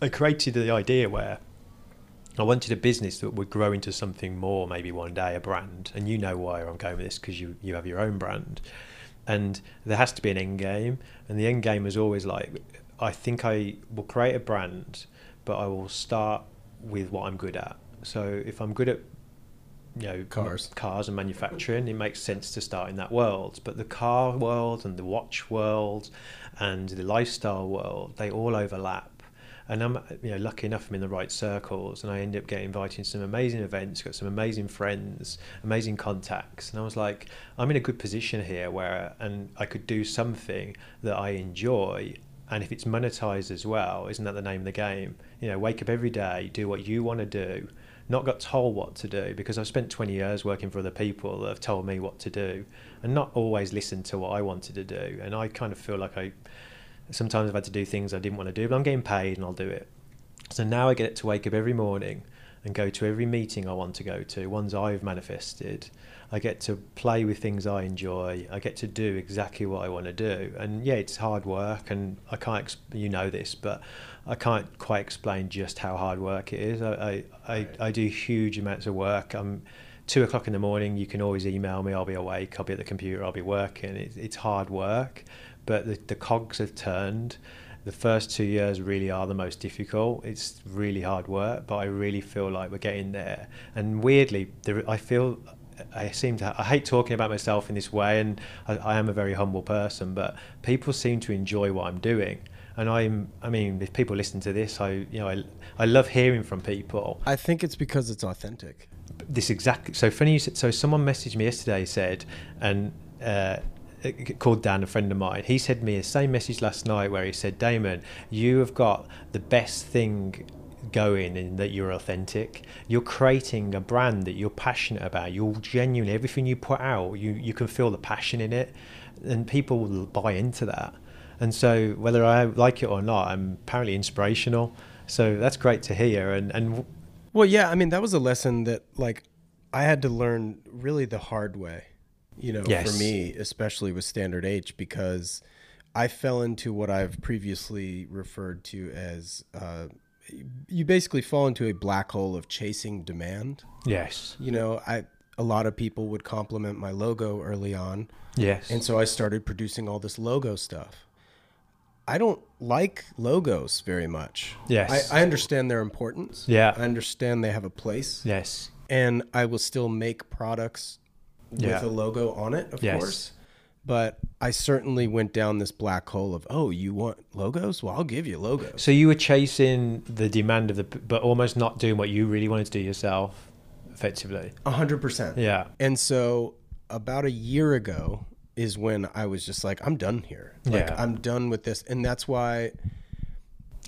I created the idea where I wanted a business that would grow into something more, maybe one day, a brand. And you know why I'm going with this because you, you have your own brand. And there has to be an end game. And the end game is always like, I think I will create a brand, but I will start with what I'm good at. So if I'm good at you know cars cars and manufacturing it makes sense to start in that world but the car world and the watch world and the lifestyle world they all overlap and I'm you know lucky enough I'm in the right circles and I end up getting invited to some amazing events got some amazing friends amazing contacts. And I was like I'm in a good position here where and I could do something that I enjoy and if it's monetized as well isn't that the name of the game? You know wake up every day do what you want to do. Not got told what to do because I've spent 20 years working for other people that have told me what to do and not always listened to what I wanted to do. And I kind of feel like I sometimes I've had to do things I didn't want to do, but I'm getting paid and I'll do it. So now I get to wake up every morning and go to every meeting I want to go to, ones I've manifested. I get to play with things I enjoy. I get to do exactly what I want to do. And yeah, it's hard work, and I can't, you know this, but I can't quite explain just how hard work it is. I, I, I, I do huge amounts of work. I'm two o'clock in the morning. You can always email me. I'll be awake. I'll be at the computer. I'll be working. It, it's hard work, but the, the cogs have turned. The first two years really are the most difficult. It's really hard work, but I really feel like we're getting there. And weirdly, there, I feel I seem to. I hate talking about myself in this way, and I, I, am a very humble person. But people seem to enjoy what I'm doing, and I'm. I mean, if people listen to this, I you know I I love hearing from people. I think it's because it's authentic. This exactly. So funny. So someone messaged me yesterday said, and. Uh, Uh, called Dan, a friend of mine. He sent me the same message last night where he said, Damon, you have got the best thing going in that you're authentic. You're creating a brand that you're passionate about. You're genuine. Everything you put out, you, you can feel the passion in it. And people will buy into that. And so, whether I like it or not, I'm apparently inspirational. So that's great to hear. And, and well, yeah, I mean, that was a lesson that, like, I had to learn really the hard way you know, yes. for me, especially with Standard H, because I fell into what I've previously referred to as uh, you basically fall into a black hole of chasing demand. Yes. You know, I a lot of people would compliment my logo early on, Yes. and so I started producing all this logo stuff. I don't like logos very much. Yes. I, I understand their importance. Yeah. I understand they have a place. yes. And I will still make products with a logo on it, of Yes. course. But I certainly went down this black hole of, oh, you want logos? Well, I'll give you logos. So you were chasing the demand of the, but almost not doing what you really wanted to do yourself, effectively. A hundred percent. Yeah. And so about a year ago is when I was just like, I'm done here. Like Yeah. I'm done with this. And that's why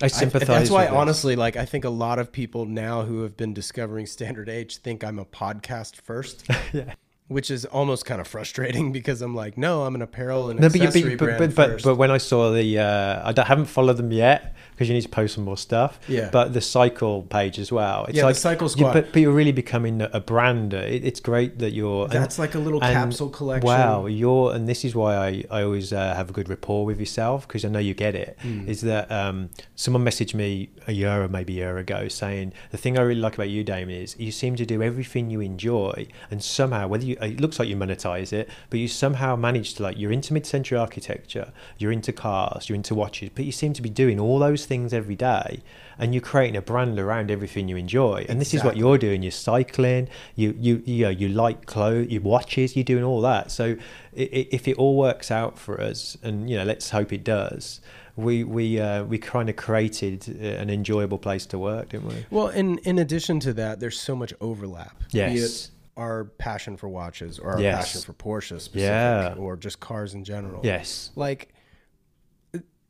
I I, sympathize. that's why honestly, like I think a lot of people now who have been discovering Standard H think I'm a podcast first. Yeah. Which is almost kind of frustrating because I'm like, no, I'm an apparel and No, but, accessory but, brand but, but, but when I saw the, uh, I don't- haven't followed them yet because you need to post some more stuff. Yeah. But the cycle page as well. It's Yeah, the like, Cycle you- but, but you're really becoming a, brand. It, it's great that you're. and- that's like a little and- capsule collection. Wow, you're, and this is why I, I always uh, have a good rapport with yourself because I know you get it. Is Hmm. that um, someone messaged me a year or maybe a year ago saying the thing I really like about you, Damon, is you seem to do everything you enjoy, and somehow whether you it looks like you monetize it, but you somehow manage to like you're into mid-century architecture, you're into cars, you're into watches, but you seem to be doing all those things every day. And you're creating a brand around everything you enjoy, and this is what you're doing. You're cycling, you you you know you like clothes, you watches, you're doing all that. So if it all works out for us, and you know, let's hope it does. We we uh, we kind of created uh, an enjoyable place to work, didn't we? Well, in in addition to that, there's so much overlap. Yes. Our passion for watches or our Yes. passion for Porsche specific Yeah. or just cars in general. Yes. Like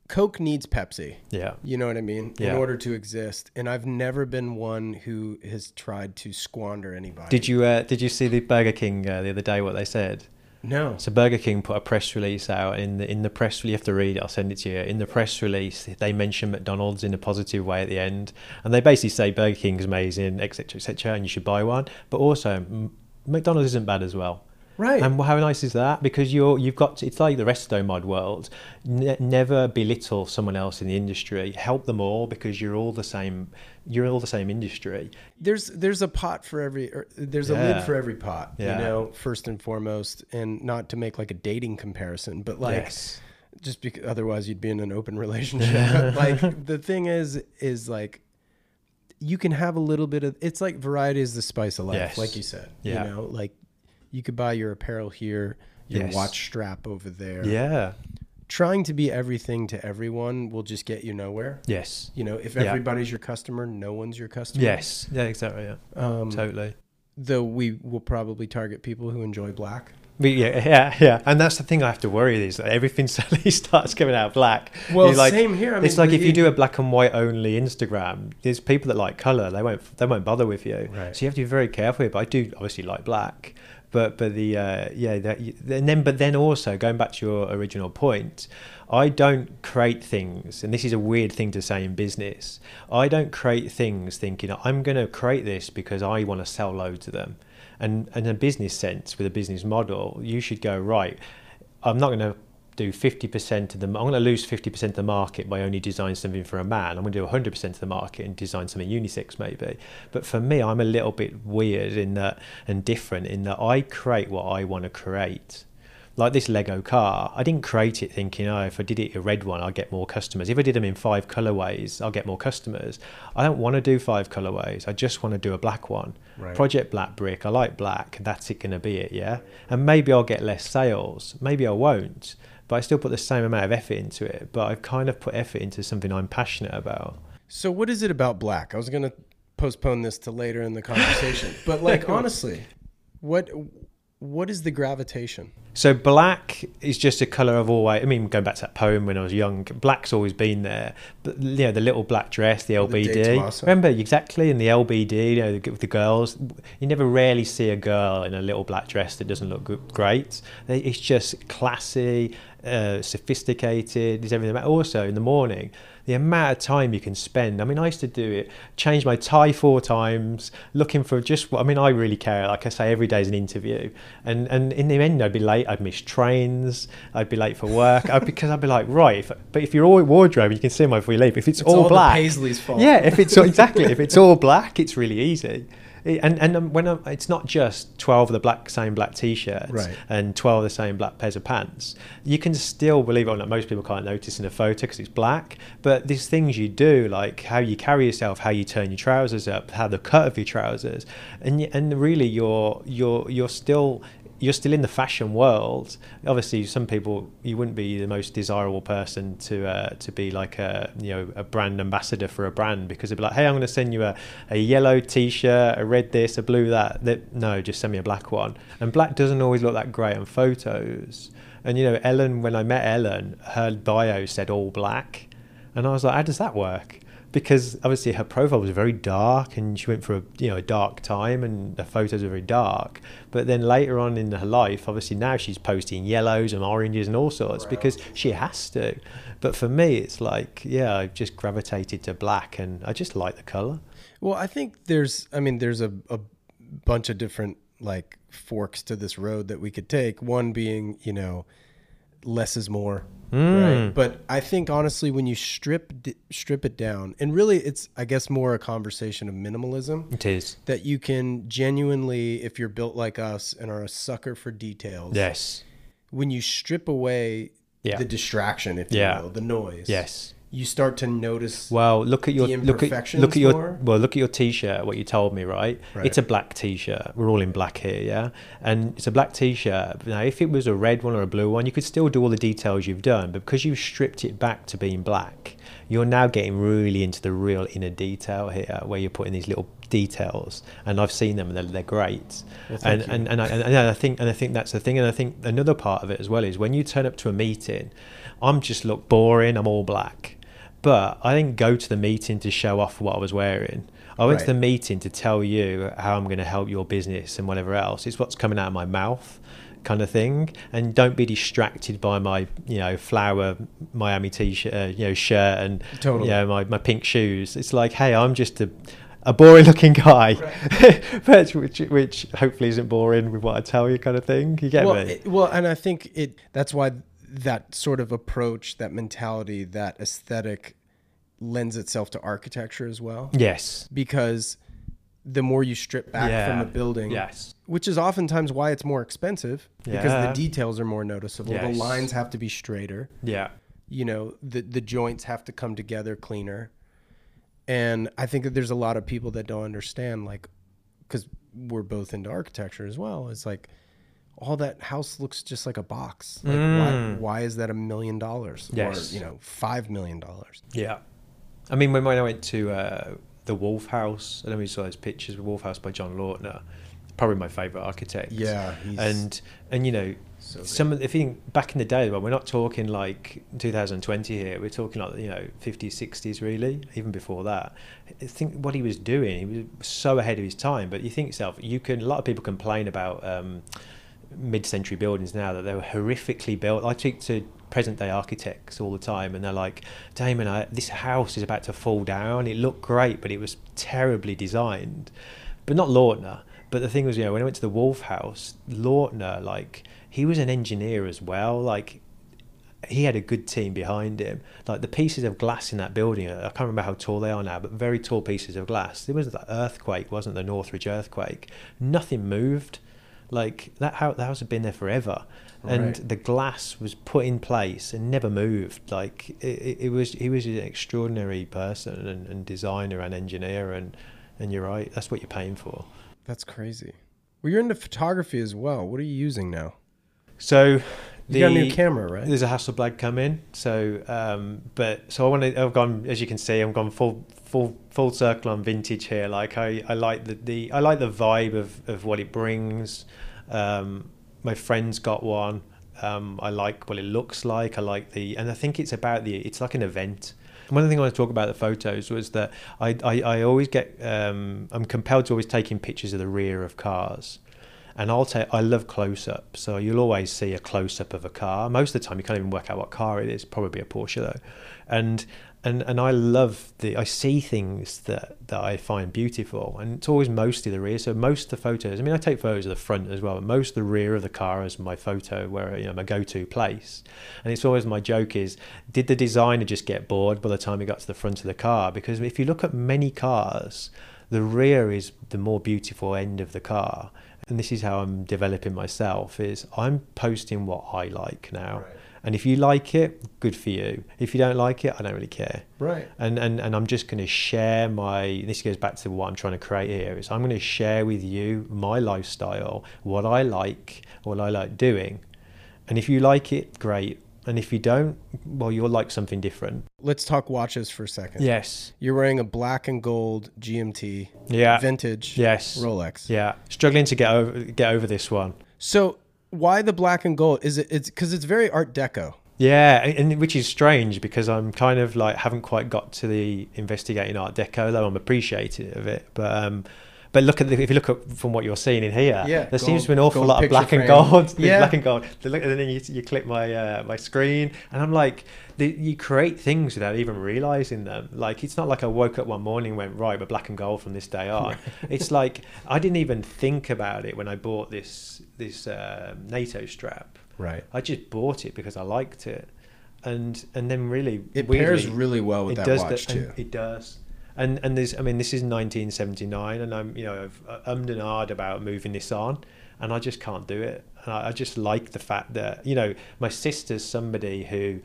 Coke needs Pepsi. Yeah. You know what I mean? Yeah. In order to exist. And I've never been one who has tried to squander anybody. Did you uh, did you see the Burger King uh, the other day? What they said? No. So Burger King put a press release out. In the in the press, you have to read it. I'll send it to you. In the press release, they mention McDonald's in a positive way at the end, and they basically say Burger King is amazing, etc., etc., and you should buy one. But also, McDonald's isn't bad as well. Right. And how nice is that? Because you're you've got it's like the resto mod world. Ne- never belittle someone else in the industry. Help them all because you're all the same. You're all the same industry. there's there's a pot for every or there's a lid for every pot Yeah. you know first and foremost and not to make like a dating comparison but like yes. just because otherwise you'd be in an open relationship like the thing is is like you can have a little bit of it's like variety is the spice of life Yes. like you said Yeah. you know like you could buy your apparel here your Yes. watch strap over there Yeah. trying to be everything to everyone will just get you nowhere Yes. you know if Yeah. everybody's your customer no one's your customer Yes. Yeah. Exactly. Yeah. um, totally. though we will probably target people who enjoy black But yeah, yeah, yeah, and that's the thing I have to worry is that everything suddenly starts coming out black. Well, like, same here. I it's mean, like if you do a black and white only Instagram, there's people that like color. They won't. They won't bother with you. Right. So you have to be very careful. Here. But I do obviously like black. But but the uh, yeah that and then but then also going back to your original point, I don't create things, and this is a weird thing to say in business. I don't create things thinking I'm going to create this because I want to sell loads of them. And in a business sense, with a business model, you should go right. I'm not going to do 50% of the. I'm going to lose 50% of the market by only designing something for a man. I'm going to do 100% of the market and design something unisex maybe. But for me, I'm a little bit weird in that and different in that I create what I want to create. Like this Lego car, I didn't create it thinking, oh, if I did it a red one, I'll get more customers. If I did them in five colorways, I'll get more customers. I don't want to do five colorways. I just want to do a black one. Right. Project Black Brick, I like black. That's it going to be it, yeah? And maybe I'll get less sales. Maybe I won't. But I still put the same amount of effort into it. But I've kind of put effort into something I'm passionate about. So what is it about black? I was gonna postpone this to later in the conversation, but like honestly, what what is the gravitation? So black is just a color I've always. I mean, going back to that poem when I was young, black's always been there. But you know, the little black dress, the The LBD. Tomaso. Remember exactly in the LBD, you know, with the girls. You never rarely see a girl in a little black dress that doesn't look great. It's just classy, uh, sophisticated. It's everything. But Also, in the morning, the amount of time you can spend. I mean, I used to do it, change my tie four times, looking for just what I mean. I really care. Like I say, every day is an interview, and and in the end, I'd be late. I'd miss trains. I'd be late for work I'd, because I'd be like, right. If, but if you're all wardrobe, you can see them before you leave. If it's, It's all, all black, Paisley's fault. Yeah, if it's exactly if it's all black, it's really easy. And and um, when I'm, it's not just twelve of the black same black t-shirts Right. and twelve of the same black pairs of pants, you can still believe it or not. Most people can't notice in a photo because it's black. But these things you do, like how you carry yourself, how you turn your trousers up, how the cut of your trousers, and and really you're you're you're still you're still in the fashion world. Obviously, some people you wouldn't be the most desirable person to uh, to be like a you know a brand ambassador for a brand because they'd be like, hey, I'm going to send you a, a yellow T-shirt, a red this, a blue that. No, just send me a black one. And black doesn't always look that great on photos. And you know, Ellen, when I met Ellen, her bio said all black, and I was like, how does that work? Because obviously her profile was very dark and she went through a you know a dark time and the photos are very dark but then later on in her life obviously now she's posting yellows and oranges and all sorts Right. because she has to but for me it's like yeah i've just gravitated to black and i just like the color Well, I think there's, I mean, there's a, a bunch of different like forks to this road that we could take. One being, you know, less is more, right? Mm. But I think honestly, when you strip strip it down, and really, it's I guess more a conversation of minimalism it is that you can genuinely, if you're built like us and are a sucker for details, yes when you strip away Yeah. the distraction, if Yeah. you will, the noise, yes you start to notice. Well, look at your look at look at your more? well look at your t-shirt. What you told me, right? Right. It's a black t-shirt. We're all in black here, yeah. And it's a black t-shirt. Now, if it was a red one or a blue one, you could still do all the details you've done. But because you've stripped it back to being black, you're now getting really into the real inner detail here, where you're putting these little details. And I've seen them, and they're, they're great. Well, and, you. and and I, and I think and I think that's the thing. And I think another part of it as well is when you turn up to a meeting, I'm just look boring. I'm all black. But I didn't go to the meeting to show off what I was wearing. I went to the meeting to tell you how I'm going to help your business and whatever else. It's what's coming out of my mouth, kind of thing. And don't be distracted by my, you know, flower Miami t-shirt, uh, you know, shirt and Totally. you know, my, my pink shoes. It's like, hey, I'm just a a boring looking guy, but which which hopefully isn't boring with what I tell you, kind of thing. You get well, me? it- well, and I think it. That's why that sort of approach, that mentality, that aesthetic, lends itself to architecture as well. yes. Because the more you strip back from Yeah. a building, Yes. which is oftentimes why it's more expensive yeah. because the details are more noticeable. Yes. The lines have to be straighter. Yeah. You know, the the joints have to come together cleaner. And I think that there's a lot of people that don't understand, like, because we're both into architecture as well. It's like all that house looks just like a box. Like, why, Mm. why is that a million dollars? Yes. Or, you know, five million dollars. Yeah. I mean, when, I went to uh, the Wolf House, I don't know if you saw those pictures of Wolf House by John Lautner, probably my favourite architect. Yeah, And, and you know, so some of the, if you back in the day, well, we're not talking like 2020 here, we're talking like, you know, 50s, 60s really, even before that. I think what he was doing, he was so ahead of his time. But you think yourself, you can, a lot of people complain about um, mid-century buildings now that they were horrifically built. I speak to present-day architects all the time, and they're like, "Damon, I, this house is about to fall down. It looked great, but it was terribly designed." But not Lautner. But the thing was, you know, when I went to the Wolf House, Lautner, like, he was an engineer as well. Like, he had a good team behind him. Like the pieces of glass in that building, I can't remember how tall they are now, but very tall pieces of glass. There was that earthquake, wasn't the Northridge earthquake? Nothing moved. Like that house, that house had been there forever, and Right. the glass was put in place and never moved. Like it, it, was, he was an extraordinary person and, and designer and engineer, and and you're right, that's what you're paying for. That's crazy. Well, you're into photography as well. What are you using now? So You got a new camera, right? There's a Hasselblad come in, so um, but so I want to. I've gone, as you can see, I've gone full full full circle on vintage here. Like I, I like the, the I like the vibe of, of what it brings. Um, my friend's got one. Um, I like what it looks like. I like the, and I think it's about the. It's like an event. One of the things I want to talk about the photos was that I, I, I always get um, I'm compelled to always taking pictures of the rear of cars and I'll take I love close up so you'll always see a close up of a car most of the time you can't even work out what car it is probably a Porsche though and and and I love the I see things that that I find beautiful, and it's always mostly the rear. So most of the photos, I mean, I take photos of the front as well, but most of the rear of the car is my photo where you know my go-to place, and it's always my joke is, did the designer just get bored by the time he got to the front of the car? Because if you look at many cars, the rear is the more beautiful end of the car, and this is how I'm developing myself. Is I'm posting what I like now. Right. And if you like it, good for you. If you don't like it, I don't really care. Right. And and, and I'm just going to share my. This goes back to what I'm trying to create here. Is I'm going to share with you my lifestyle, what I like, what I like doing, and if you like it, great. And if you don't, well, you'll like something different. Let's talk watches for a second. Yes. You're wearing a black and gold GMT Yeah. vintage Yes. Rolex. Yeah. Struggling to get over get over this one. So why the black and gold? Is it it's because it's very Art Deco. Yeah, and which is strange because I'm kind of like haven't quite got to the investigating Art Deco, though I'm appreciative of it. But um, but look at the, if you look at from what you're seeing in here, Yeah, there seems to be an awful lot of black and gold. Yeah. black and gold. The look- And then you, you click my uh, my screen, and I'm like, the, you create things without even realizing them. Like it's not like I woke up one morning and went right, but black and gold from this day on. it's like I didn't even think about it when I bought this this uh, NATO strap. Right. I just bought it because I liked it, and and then really It weirdly, pairs really well with that watch the- too. It does, and and there's I mean this is 1979, and I'm you know I've uh, ummed and ahed about moving this on, and I just can't do it. And I, I just like the fact that you know my sister's somebody who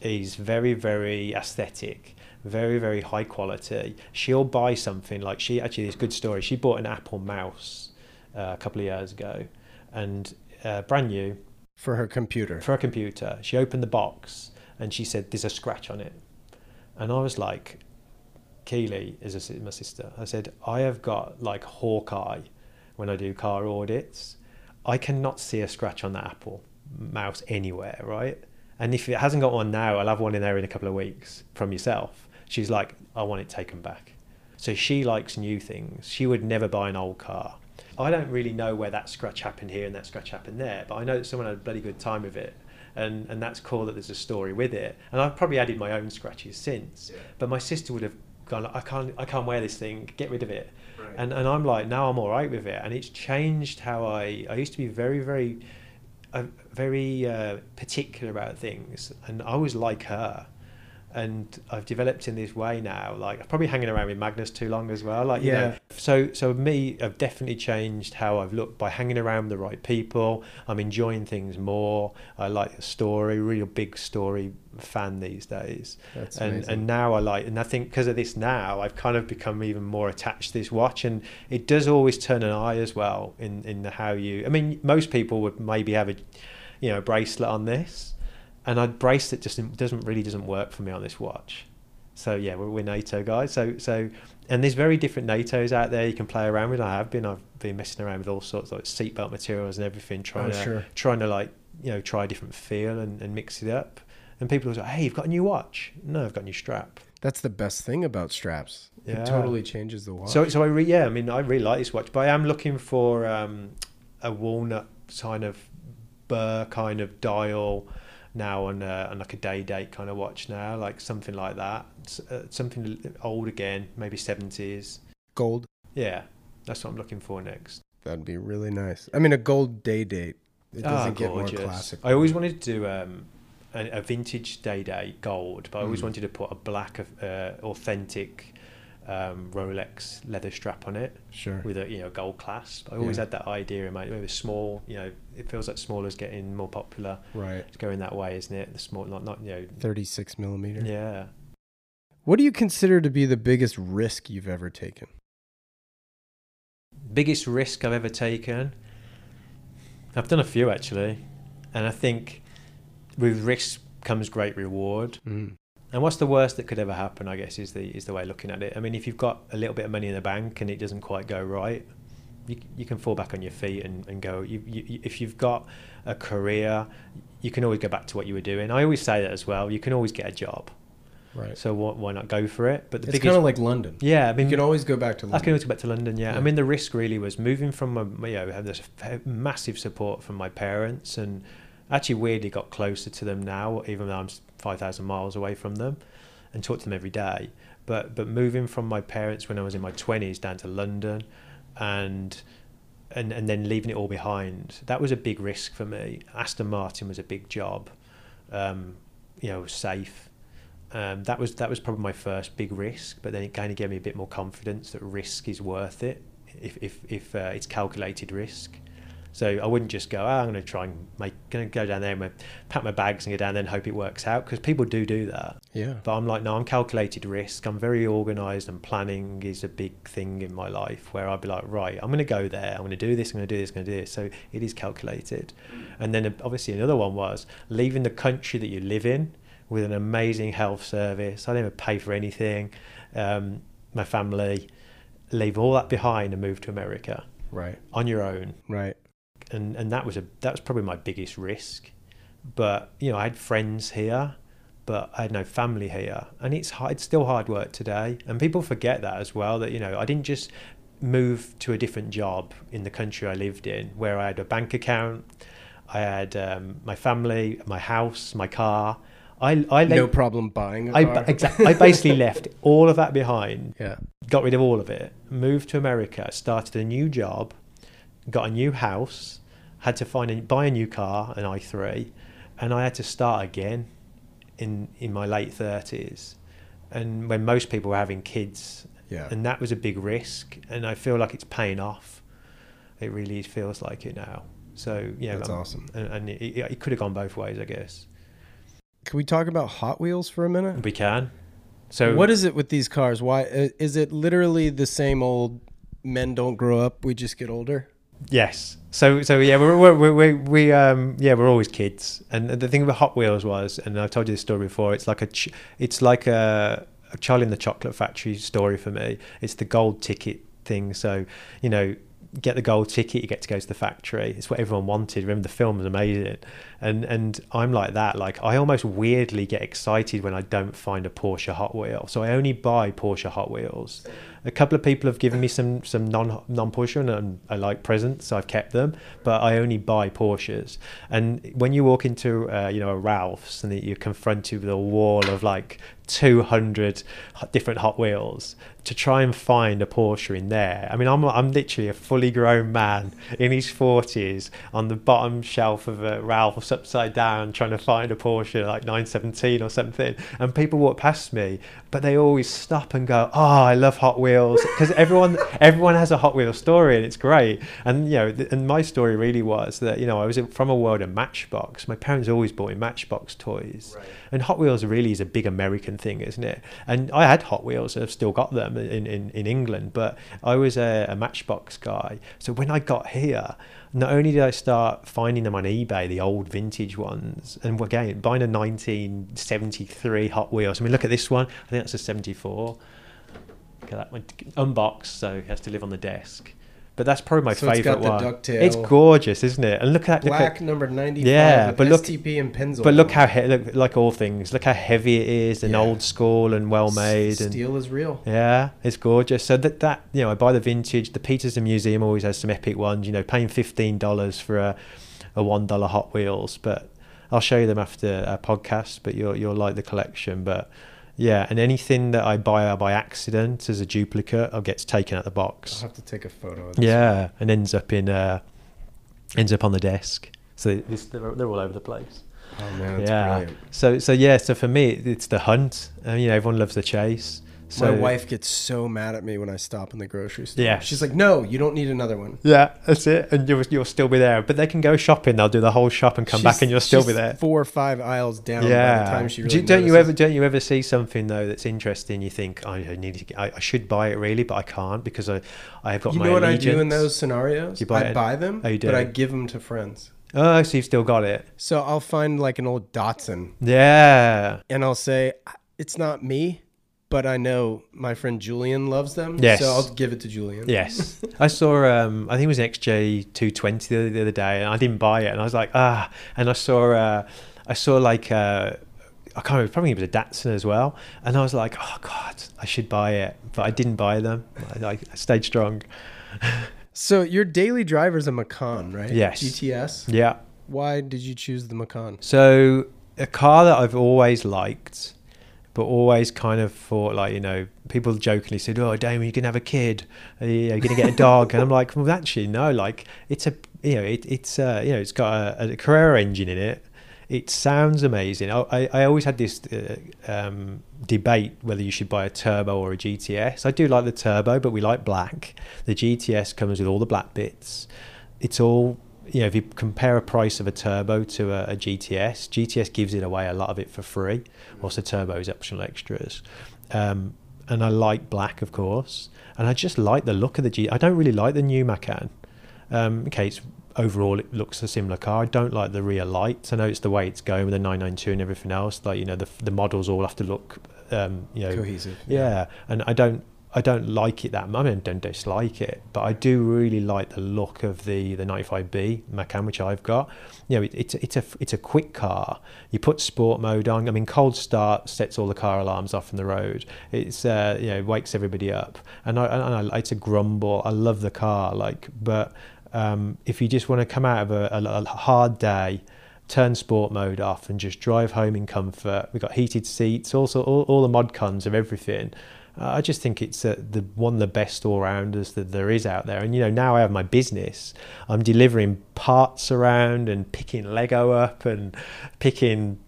is very very aesthetic. Very, very high quality. She'll buy something like she actually, it's a good story. She bought an Apple mouse uh, a couple of years ago, and uh, brand new, for her computer. for a computer. She opened the box and she said, "There's a scratch on it," and I was like, "Keely is a, my sister." I said, "I have got like Hawkeye when I do car audits. I cannot see a scratch on that Apple mouse anywhere, right? And if it hasn't got one now, I'll have one in there in a couple of weeks from yourself." She's like, "I want it taken back." So she likes new things. She would never buy an old car. I don't really know where that scratch happened here and that scratch happened there, but I know that someone had a bloody good time with it. And, and that's cool that there's a story with it. And I've probably added my own scratches since. Yeah. But my sister would have gone, I can't, I can't wear this thing, get rid of it. Right. And, and I'm like, now I'm all right with it. And it's changed how I, I used to be very, very, uh, very uh, particular about things. And I was like her. And I've developed in this way now. Like I'm probably hanging around with Magnus too long as well. Like you know, Yeah. so so me, I've definitely changed how I've looked by hanging around the right people. I'm enjoying things more. I like the story, real big story fan these days. That's and amazing. and now I like, and I think because of this now, I've kind of become even more attached to this watch, and it does always turn an eye as well in in the how you. I mean, most people would maybe have a, you know, bracelet on this, and a bracelet just doesn't really doesn't work for me on this watch. So yeah, we're, we're NATO guys. So so and there's very different NATOs out there you can play around with. I have been. I've been messing around with all sorts of like seatbelt materials and everything, trying Oh, to sure. trying to like you know try a different feel and, and mix it up. And people are like, "Hey, you've got a new watch?" No, I've got a new strap. That's the best thing about straps. Yeah. It totally changes the watch. So so I re- yeah, I mean I really like this watch, but I am looking for um, a walnut kind of burr kind of dial now on, uh, on like a day date kind of watch now, like something like that, uh, something old again, maybe seventies. gold. Yeah, that's what I'm looking for next. That'd be really nice. I mean, a gold day date. It doesn't Ah, get more classic. I always wanted to do um, a, a vintage day date gold, but I always Mm. wanted to put a black, uh, authentic um, Rolex leather strap on it. Sure. with a you know gold clasp. I always Yeah. had that idea in my maybe small. You know, it feels like smaller is getting more popular. Right. It's going that way, isn't it? The small, not not you know. 36 millimeter. Yeah. What do you consider to be the biggest risk you've ever taken? Biggest risk I've ever taken. I've done a few actually, and I think with risk comes great reward. Mm. And what's the worst that could ever happen? I guess is the is the way of looking at it. I mean, if you've got a little bit of money in the bank and it doesn't quite go right, you, you can fall back on your feet and, and go. You, you, if you've got a career, you can always go back to what you were doing. I always say that as well. You can always get a job, Right. so why, why not go for it? But the it's biggest, kind of like London. yeah, I mean, You can always go back to I London. can always go back to London. Yeah. Yeah. I mean, the risk really was moving from my, you know, have this massive support from my parents, and actually weirdly got closer to them now, even though I'm five thousand miles away from them. and talk to them every day. But but moving from my parents when I was in my twenties down to London, and and and then leaving it all behind, that was a big risk for me. Aston Martin was a big job, um, you know, safe. Um, that was that was probably my first big risk, but then it kind of gave me a bit more confidence that risk is worth it if if if uh, it's calculated risk. So I wouldn't just go, oh, I'm going to try and make, going to go down there and pack my bags and go down there and hope it works out because people do do that. Yeah. But I'm like, no, I'm calculated risk. I'm very organised and planning is a big thing in my life where I'd be like, right, I'm going to go there. I'm going to do this. I'm going to do this. I'm going to do this. So it is calculated. And then obviously another one was leaving the country that you live in with an amazing health service. I didn't pay for anything. Um, my family, leave all that behind and move to America. Right. On your own. Right and and that was a that was probably my biggest risk. But you know, I had friends here, but I had no family here, and it's hard, it's still hard work today. And people forget that as well. That you know, I didn't just move to a different job in the country I lived in, where I had a bank account, I had um, my family, my house, my car. I, I no problem buying a I, exactly. I basically left all of that behind. Yeah. Got rid of all of it. Moved to America. Started a new job. Got a new house had to find a, buy a new car, an i3, and I had to start again in in my late thirties, and when most people were having kids, yeah, and that was a big risk, and I feel like it's paying off. It really feels like it now. So yeah, that's awesome, and, and it, it could have gone both ways, I guess. Can we talk about Hot Wheels for a minute? We can. So what is it with these cars? Why uh, is it literally the same old men don't grow up, we just get older? Yes. So so yeah, we're, we're, we we um yeah we're always kids, and the thing about Hot Wheels was, and I've told you this story before. It's like a ch- it's like a, a Charlie in the Chocolate Factory story for me. It's the gold ticket thing. So you know get the gold ticket, you get to go to the factory. It's what everyone wanted. Remember, the film was amazing, and and I'm like that. Like I almost weirdly get excited when I don't find a Porsche Hot Wheel. So I only buy Porsche Hot Wheels. A couple of people have given me some some non non Porsche, and I like presents, so I've kept them. But I only buy Porsches. And when you walk into uh, you know a Ralph's and you're confronted with a wall of like 200 different Hot Wheels to try and find a Porsche in there. I mean, I'm I'm literally a fully grown man in his 40s on the bottom shelf of a Ralph's upside down trying to find a Porsche like 917 or something, and people walk past me, but they always stop and go, "Oh, I love Hot Wheels," because everyone everyone has a Hot Wheels story and it's great. And you know, and my story really was that you know I was from a world of Matchbox. My parents always bought me Matchbox toys, right. and Hot Wheels really is a big American thing, isn't it? And I had Hot Wheels, I've still got them in, in, in England, but I was a, a Matchbox guy. So when I got here, not only did I start finding them on eBay, the old vintage ones, and again, buying a 1973 Hot Wheels. I mean, look at this one. I think that's a 74. Look at that one. Unboxed, so it has to live on the desk but that's probably my so favorite it's got one. It's gorgeous, isn't it? And look at black look at, number ninety. Yeah, but look STP and Pennzoil. But look how he, look, like all things, look how heavy it is and yeah. old school and well made. S- steel and, is real. Yeah, it's gorgeous. So that that you know, I buy the vintage. The Petersen Museum always has some epic ones. You know, paying fifteen dollars for a a one dollar Hot Wheels, but I'll show you them after a podcast. But you'll you'll like the collection, but yeah, and anything that I buy by accident as a duplicate or gets taken out the box. I'll have to take a photo. yeah, one. and ends up in uh, ends up on the desk. So this, they're, they're all over the place. Oh man, yeah. Brilliant. So so yeah, so for me it's the hunt. Um, you know, everyone loves the chase. So, My wife gets so mad at me when I stop in the grocery store. Yeah. She's like, no, you don't need another one. Yeah, that's it. And you'll, you'll still be there. But they can go shopping. They'll do the whole shop and come she's, back and you'll still be there. Four or five aisles down yeah. by the time she really do, Don't you ever don't you ever see something though that's interesting? You think, I need to I, I, should buy it really, but I can't because I, I've got you my know what allegiance. I do in those scenarios? You buy I it? buy them, oh, but I give them to friends. Oh, so you've still got it. So I'll find like an old Datsun. Yeah. And I'll say, it's not me but I know my friend Julian loves them. Yes. So I'll give it to Julian. Yes. I saw, um, I think it was XJ220 the, the, other day, and I didn't buy it. And I was like, ah. And I saw, uh, I saw like, uh, I can't remember, probably it was a Datsun as well. And I was like, oh, God, I should buy it. But I didn't buy them. I, I stayed strong. so your daily driver is a Macan, right? Yes. GTS? Yeah. Why did you choose the Macan? So a car that I've always liked but always kind of thought like you know people jokingly said, "Oh, Damon, you're gonna have a kid. Are you, are you going to get a dog?" and I'm like, "Well, actually, no. Like it's a you know it, it's uh, you know it's got a, a Carrera engine in it." It sounds amazing. I, I, I always had this uh, um, debate whether you should buy a turbo or a GTS. I do like the turbo, but we like black. The GTS comes with all the black bits. It's all you know, if you compare a price of a turbo to a, a, GTS, GTS gives it away a lot of it for free, whilst the turbo is optional extras. Um, and I like black, of course, and I just like the look of the G. I don't really like the new Macan. Um, okay, it's overall it looks a similar car. I don't like the rear lights. I know it's the way it's going with the 992 and everything else. Like you know, the the models all have to look, um, you know, cohesive. Yeah. yeah, and I don't I don't like it that much. I mean, don't dislike it, but I do really like the look of the the 95B Macan, which I've got. You know, it, it's it's a it's a quick car. You put sport mode on. I mean, cold start sets all the car alarms off on the road. It's uh, you know wakes everybody up, and I, and I it's a grumble. I love the car, like, but um, if you just want to come out of a, a, a hard day turn sport mode off and just drive home in comfort. We've got heated seats, also all, all the mod cons of everything. Uh, I just think it's uh, the one of the best all rounders that there is out there. And you know, now I have my business. I'm delivering parts around and picking Lego up and picking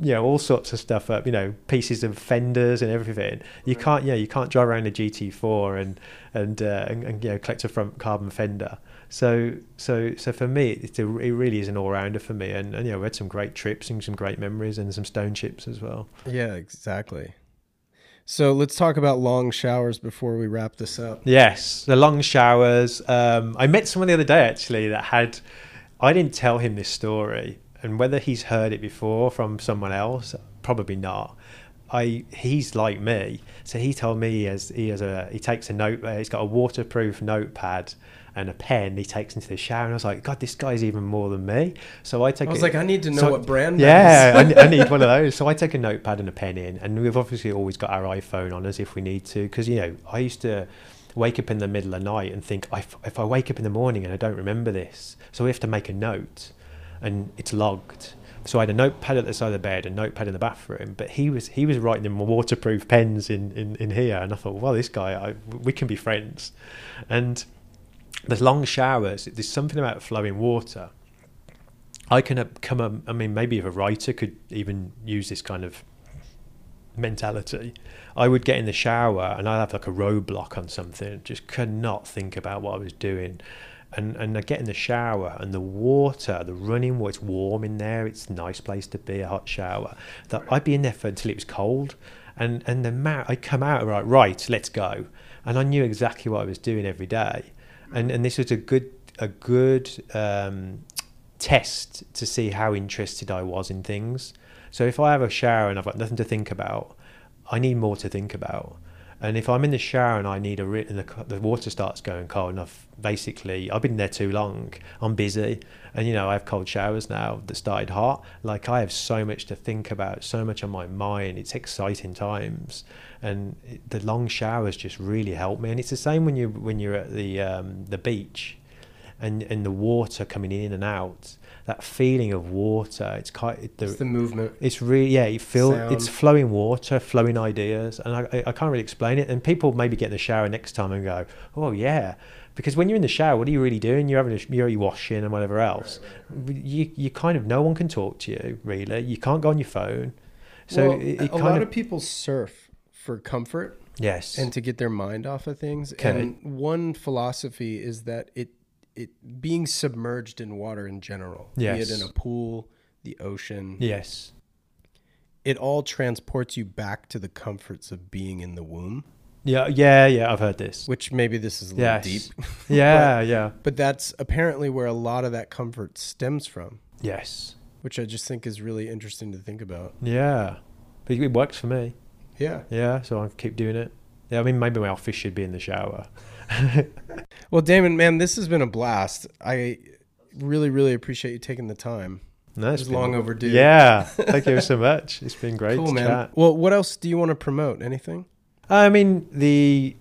you know all sorts of stuff up. You know, pieces of fenders and everything. You right. can't, yeah, you can't drive around a GT4 and and, uh, and, and you know collect a front carbon fender. So so so for me, it's a, it really is an all rounder for me. And, and you know, we had some great trips and some great memories and some stone chips as well. Yeah, exactly. So let's talk about long showers before we wrap this up. Yes, the long showers. Um, I met someone the other day actually that had. I didn't tell him this story, and whether he's heard it before from someone else, probably not. I he's like me, so he told me he has he has a he takes a note. Uh, he's got a waterproof notepad and a pen he takes into the shower. And I was like, God, this guy's even more than me. So I take. I was like, I need to know so, what brand. Yeah, I, I, need one of those. So I take a notepad and a pen in, and we've obviously always got our iPhone on us if we need to, because you know I used to wake up in the middle of the night and think if, if I wake up in the morning and I don't remember this, so we have to make a note, and it's logged. So I had a notepad at the side of the bed, a notepad in the bathroom. But he was he was writing in waterproof pens in, in, in here, and I thought, well, this guy, I, we can be friends. And the long showers, there's something about flowing water. I can uh, come, um, I mean, maybe if a writer could even use this kind of mentality, I would get in the shower and I'd have like a roadblock on something, just could not think about what I was doing. And, and I get in the shower and the water, the running water, it's warm in there. It's a nice place to be, a hot shower. That I'd be in there for until it was cold. And, and the ma- I'd come out, right, right, let's go. And I knew exactly what I was doing every day and and this was a good a good um, test to see how interested I was in things. So if I have a shower and I've got nothing to think about, I need more to think about. And if I'm in the shower and I need a re- and the, the water starts going cold and I've basically I've been there too long. I'm busy, and you know I have cold showers now that started hot. Like I have so much to think about, so much on my mind. It's exciting times, and the long showers just really help me. And it's the same when you when you're at the um, the beach, and and the water coming in and out. That feeling of water, it's quite the, it's the movement. It's really yeah, you feel Sound. it's flowing water, flowing ideas, and I, I can't really explain it. And people maybe get in the shower next time and go, oh yeah, because when you're in the shower, what are you really doing? You're having a, you're washing and whatever else. Right, right. You you kind of no one can talk to you really. You can't go on your phone. So well, it, it a lot of, of people surf for comfort. Yes. And to get their mind off of things. Okay. And one philosophy is that it it being submerged in water in general, yes. be it in a pool, the ocean. Yes. It all transports you back to the comforts of being in the womb. Yeah, yeah, yeah. I've heard this. Which maybe this is a little yes. deep. yeah, but, yeah. But that's apparently where a lot of that comfort stems from. Yes. Which I just think is really interesting to think about. Yeah. But it works for me. Yeah. Yeah, so I keep doing it. Yeah, I mean, maybe my office should be in the shower. Well, Damon, man, this has been a blast. I really, really appreciate you taking the time. No, it's long overdue. Yeah, thank you so much. It's been great. Cool, man. Chat. Well, what else do you want to promote? Anything? I mean, the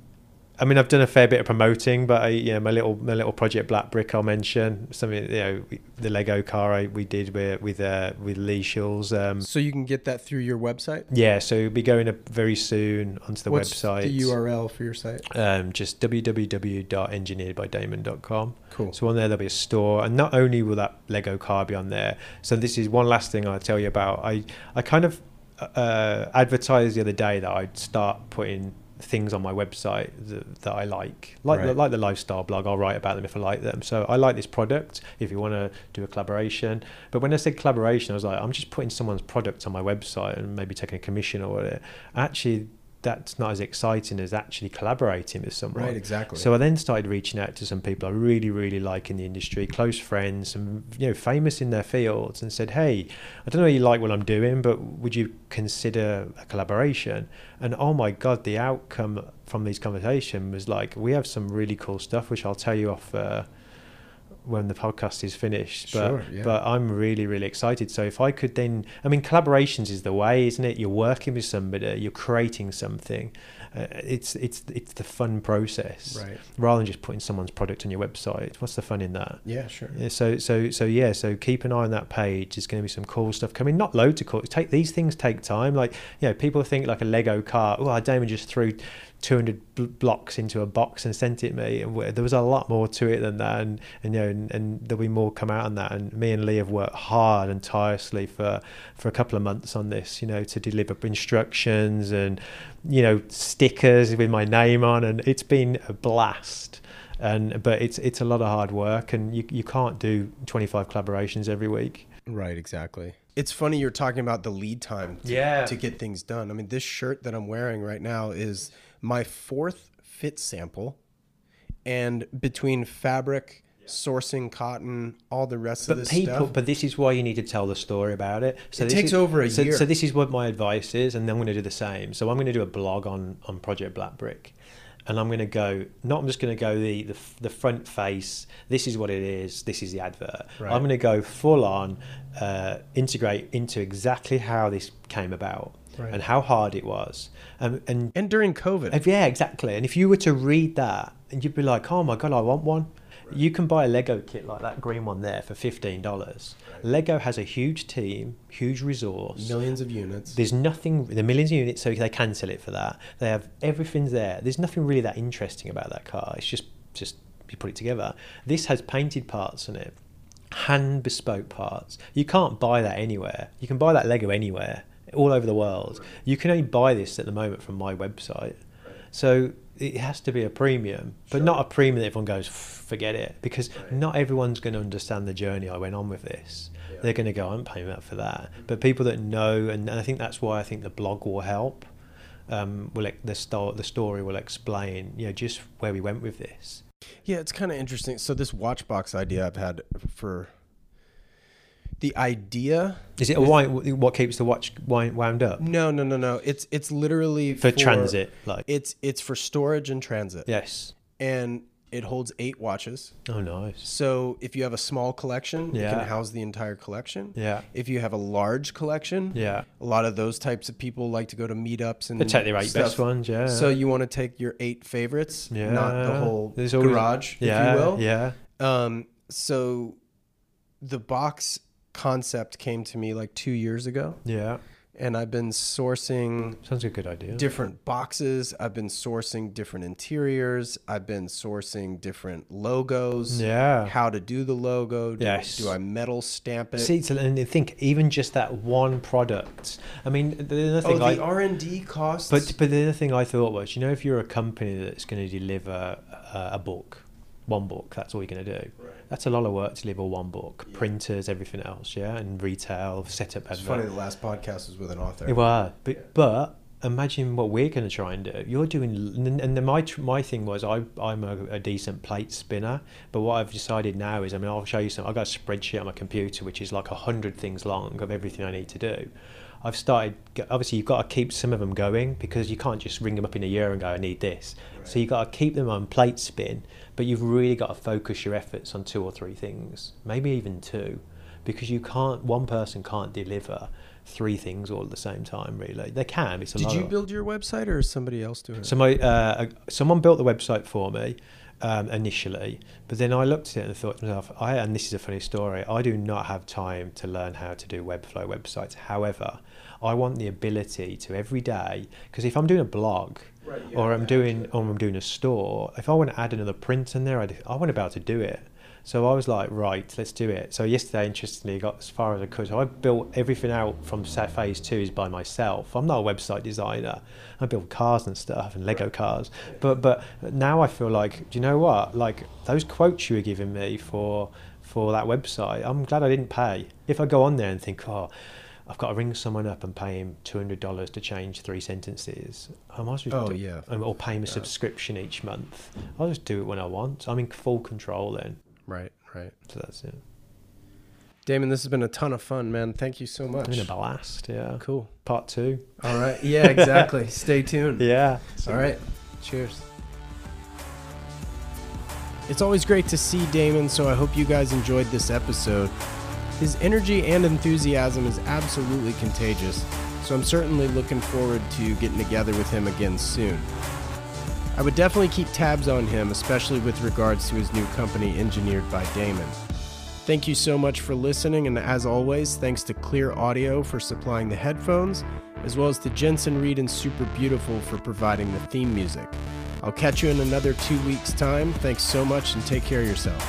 I mean, I've done a fair bit of promoting, but I, you know, my little my little project Black Brick, I'll mention something. You know, the Lego car I, we did with with uh, with Lee Schulz. Um, So you can get that through your website. yeah, so we'll be going up very soon onto the What's website. The URL for your site. um, just www.engineeredbydamon.com. Cool. So on there there'll be a store, and not only will that Lego car be on there. So this is one last thing I'll tell you about. I I kind of uh, advertised the other day that I'd start putting things on my website that, that I like, like the, like the lifestyle blog. I'll write about them if I like them. So I like this product. If you want to do a collaboration, but when I said collaboration, I was like, I'm just putting someone's product on my website and maybe taking a commission or whatever. Actually, that's not as exciting as actually collaborating with someone. Right. Exactly. So I then started reaching out to some people I really, really like in the industry, close friends, and you know, famous in their fields, and said, "Hey, I don't know if you like what I'm doing, but would you consider a collaboration?" And oh my god, the outcome from these conversations was like, we have some really cool stuff, which I'll tell you off. Uh, when the podcast is finished, but Sure, yeah. but I'm really really excited. So if I could then, I mean, collaborations is the way, isn't it? You're working with somebody, you're creating something. Uh, it's it's it's the fun process right. rather than just putting someone's product on your website. What's the fun in that? Yeah. Sure. Yeah, so so so yeah, so keep an eye on that page. There's going to be some cool stuff coming. Not loads of cool. Take these things take time. Like you know, people think like a Lego car. Oh, Damon just threw 200 bl- blocks into a box and sent it me. And there was a lot more to it than that. And and you know, and, and there'll be more come out on that. And me and Lee have worked hard and tirelessly for for a couple of months on this. You know, to deliver instructions and you know stickers with my name on, and it's been a blast and but it's it's a lot of hard work and you, you can't do 25 collaborations every week Right. Exactly. It's funny you're talking about the lead time. To, Yeah. To get things done. I mean, this shirt that I'm wearing right now is my fourth fit sample, and between fabric, sourcing cotton, all the rest of but this people stuff. but this is why you need to tell the story about it so It this takes is- over a so, year. so this is what my advice is and then i'm going to do the same so i'm going to do a blog on on project black brick and i'm going to go not i'm just going to go the, the the front face this is what it is this is the advert Right. i'm going to go full on uh, integrate into exactly how this came about Right. and how hard it was um, and and during COVID. If- yeah, exactly. And if you were to read that, and you'd be like, "Oh my god, I want one." You can buy a Lego kit like that green one there for fifteen dollars. Lego has a huge team, huge resource. millions of units. There's nothing. The millions of units, so they can sell it for that. They have everything's there. There's nothing really that interesting about that car. It's just just you put it together. This has painted parts on it, hand bespoke parts. You can't buy that anywhere. You can buy that Lego anywhere, all over the world. You can only buy this at the moment from my website. So it has to be a premium, but not a premium that everyone goes, forget it, because not everyone's going to understand the journey I went on with this. They're going to go, I'm paying that for that. But people that know, and, and I think that's why I think the blog will help. Um, will the sto- the story will explain, you know, just where we went with this. Yeah, it's kind of interesting. So this watch box idea I've had for the idea. Is it a wind, what keeps the watch wind, wound up No, no, no, no. It's it's literally for, transit? Like It's it's for storage and transit, yes. and it holds eight watches. Oh, nice. So if you have a small collection, it Yeah. can house the entire collection. Yeah. If you have a large collection, Yeah. a lot of those types of people like to go to meetups and They take their eight stuff. best ones. Yeah. So you want to take your eight favorites, yeah. not the whole There's always- garage, yeah, if you will. Yeah. Um, so the box concept came to me like two years ago, Yeah. and I've been sourcing Sounds like a good idea. different boxes. I've been sourcing different interiors. I've been sourcing different logos. yeah. How to do the logo? Do, Yes. do I metal stamp it? See, so- and think even just that one product. I mean, the other oh, thing I, the R and D costs. But but the other thing I thought was, you know, if you're a company that's going to deliver a, a book, one book, that's all you're going to do. That's a lot of work to deliver one book, Yeah. printers, everything else, yeah, and retail, setup. it's advert. funny. The last podcast was with an author. It was, but but imagine what we're going to try and do. You're doing, and then my my thing was I I'm a, a decent plate spinner, but what I've decided now is I mean I'll show you some. I've got a spreadsheet on my computer which is like a hundred things long of everything I need to do. I've started. Obviously, you've got to keep some of them going because you can't just ring them up in a year and go, "I need this." So you've got to keep them on plate spin, but you've really got to focus your efforts on two or three things, maybe even two, because you can't. One person can't deliver three things all at the same time. Really, they can. It's a Did you of- build your website or is somebody else doing it? So my uh, someone built the website for me um, initially, but then I looked at it and thought to myself, I and this is a funny story. I do not have time to learn how to do Webflow websites. However, I want the ability to every day because if I'm doing a blog. Or I'm doing, or I'm doing a store. If I want to add another print in there, I, I want to be able to do it. So I was like, right, let's do it. So yesterday, interestingly, I got as far as I could. So I built everything out from phase two is by myself. I'm not a website designer. I build cars and stuff and Lego cars. But but now I feel like, do you know what? Like those quotes you were giving me for for that website, I'm glad I didn't pay. If I go on there and think, oh. I've got to ring someone up and pay him two hundred dollars to change three sentences. I might as well Oh, do- yeah. or pay him a subscription each month. I'll just do it when I want. I'm in full control then. Right, right. So that's it. Damon, this has been a ton of fun, man. Thank you so It's much. been a blast. Yeah. Cool. Part two. All right. Yeah, exactly. Stay tuned. Yeah. All right. Cheers. It's always great to see Damon, so I hope you guys enjoyed this episode. His energy and enthusiasm is absolutely contagious, so I'm certainly looking forward to getting together with him again soon. I would definitely keep tabs on him, especially with regards to his new company, Engineered by Damon. Thank you so much for listening, and as always, thanks to Clear Audio for supplying the headphones, as well as to Jensen Reed and Super Beautiful for providing the theme music. I'll catch you in another two weeks' time. Thanks so much, and take care of yourselves.